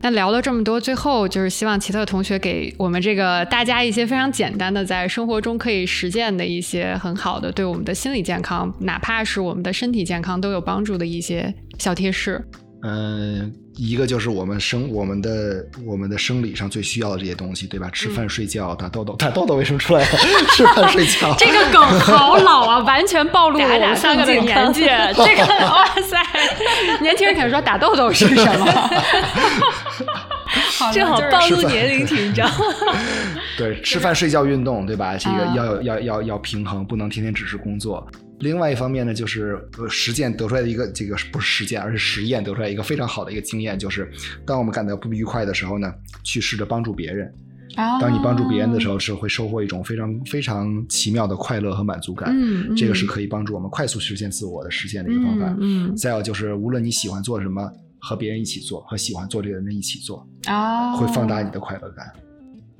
那聊了这么多，最后就是希望奇特同学给我们这个大家一些非常简单的，在生活中可以实践的一些很好的，对我们的心理健康，哪怕是我们的身体健康都有帮助的一些小贴士。嗯，一个就是我们生我们的我们的生理上最需要的这些东西，对吧？吃饭、睡觉、打豆豆，打豆豆为什么出来了？吃饭、睡觉，这个梗好老啊，完全暴露了我们三个的年纪。这个，哇塞，年轻人可能说打豆豆是什么？正好暴露年龄，挺着。对，吃饭、睡觉、运动，对吧？这个要要要要平衡，不能天天只是工作。另外一方面呢，就是实践得出来的一个这个不是实践，而是实验得出来一个非常好的一个经验，就是当我们感到不愉快的时候呢，去试着帮助别人。当你帮助别人的时候，是会收获一种非常非常奇妙的快乐和满足感。嗯，这个是可以帮助我们快速实现自我的实现的一个方法。嗯，再有就是，无论你喜欢做什么，和别人一起做，和喜欢做这个人一起做，啊，会放大你的快乐感。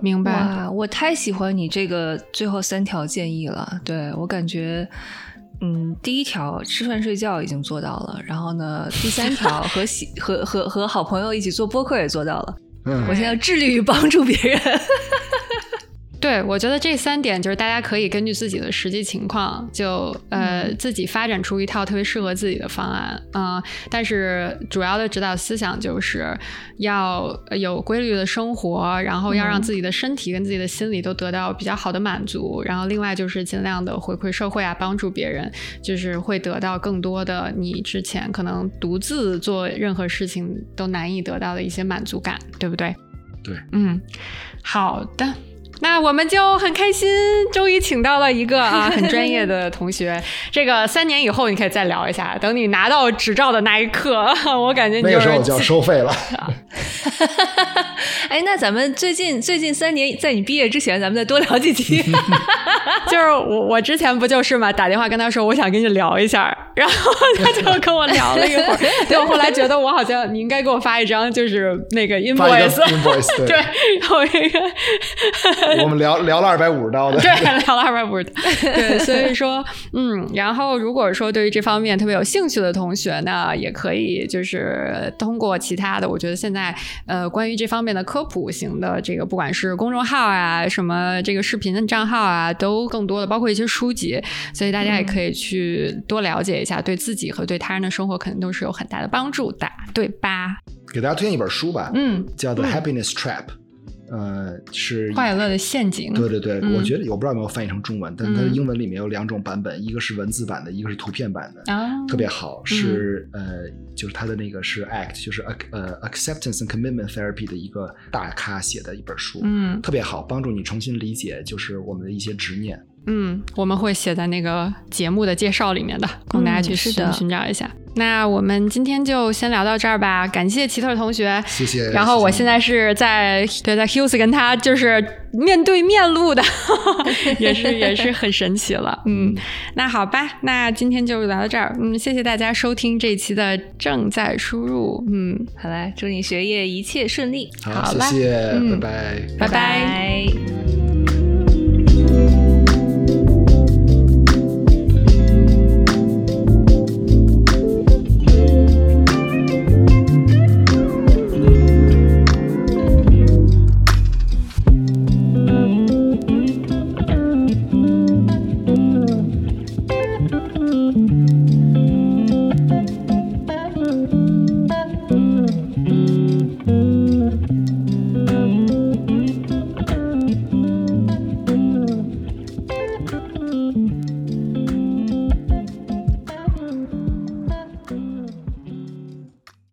明白。哇，我太喜欢你这个最后三条建议了。对我感觉。嗯，第一条吃饭睡觉已经做到了，然后呢，第三条 和喜和和和好朋友一起做播客也做到了。嗯，我现在致力于帮助别人。对，我觉得这三点就是大家可以根据自己的实际情况，就呃自己发展出一套特别适合自己的方案啊。但是主要的指导思想就是要有规律的生活，然后要让自己的身体跟自己的心理都得到比较好的满足。然后另外就是尽量的回馈社会啊，帮助别人，就是会得到更多的你之前可能独自做任何事情都难以得到的一些满足感，对不对？对，嗯，好的。那我们就很开心，终于请到了一个啊 很专业的同学。这个三年以后你可以再聊一下，等你拿到执照的那一刻，我感觉你那个时候就要收费了。哎，那咱们最近最近三年，在你毕业之前，咱们再多聊几期。就是我我之前不就是嘛，打电话跟他说我想跟你聊一下，然后他就跟我聊了一会儿。对我后来觉得我好像你应该给我发一张就是那个 invoice，对，有一个。我们聊聊了二百五十刀的，对，聊了二百五十刀。对，所以说，嗯，然后如果说对于这方面特别有兴趣的同学呢，也可以就是通过其他的，我觉得现在呃，关于这方面的科普型的这个，不管是公众号啊，什么这个视频的账号啊，都更多的，包括一些书籍，所以大家也可以去多了解一下，对自己和对他人的生活肯定都是有很大的帮助的，对吧？给大家推荐一本书吧，嗯，叫《The Happiness Trap》。呃，是快乐的陷阱。对对对，我觉得我不知道有没有翻译成中文，但它的英文里面有两种版本，一个是文字版的，一个是图片版的，特别好。是呃，就是它的那个是 ACT，就是呃 Acceptance and Commitment Therapy 的一个大咖写的一本书，嗯，特别好，帮助你重新理解就是我们的一些执念。嗯，我们会写在那个节目的介绍里面的，供大家去寻寻找一下。那我们今天就先聊到这儿吧，感谢奇特同学，谢谢。然后我现在是在对在 Hughes 跟他就是面对面录的，也是也是很神奇了。嗯，那好吧，那今天就聊到这儿。嗯，谢谢大家收听这一期的正在输入。嗯，好嘞，祝你学业一切顺利。好，谢谢，拜拜，拜拜。Mm-hmm.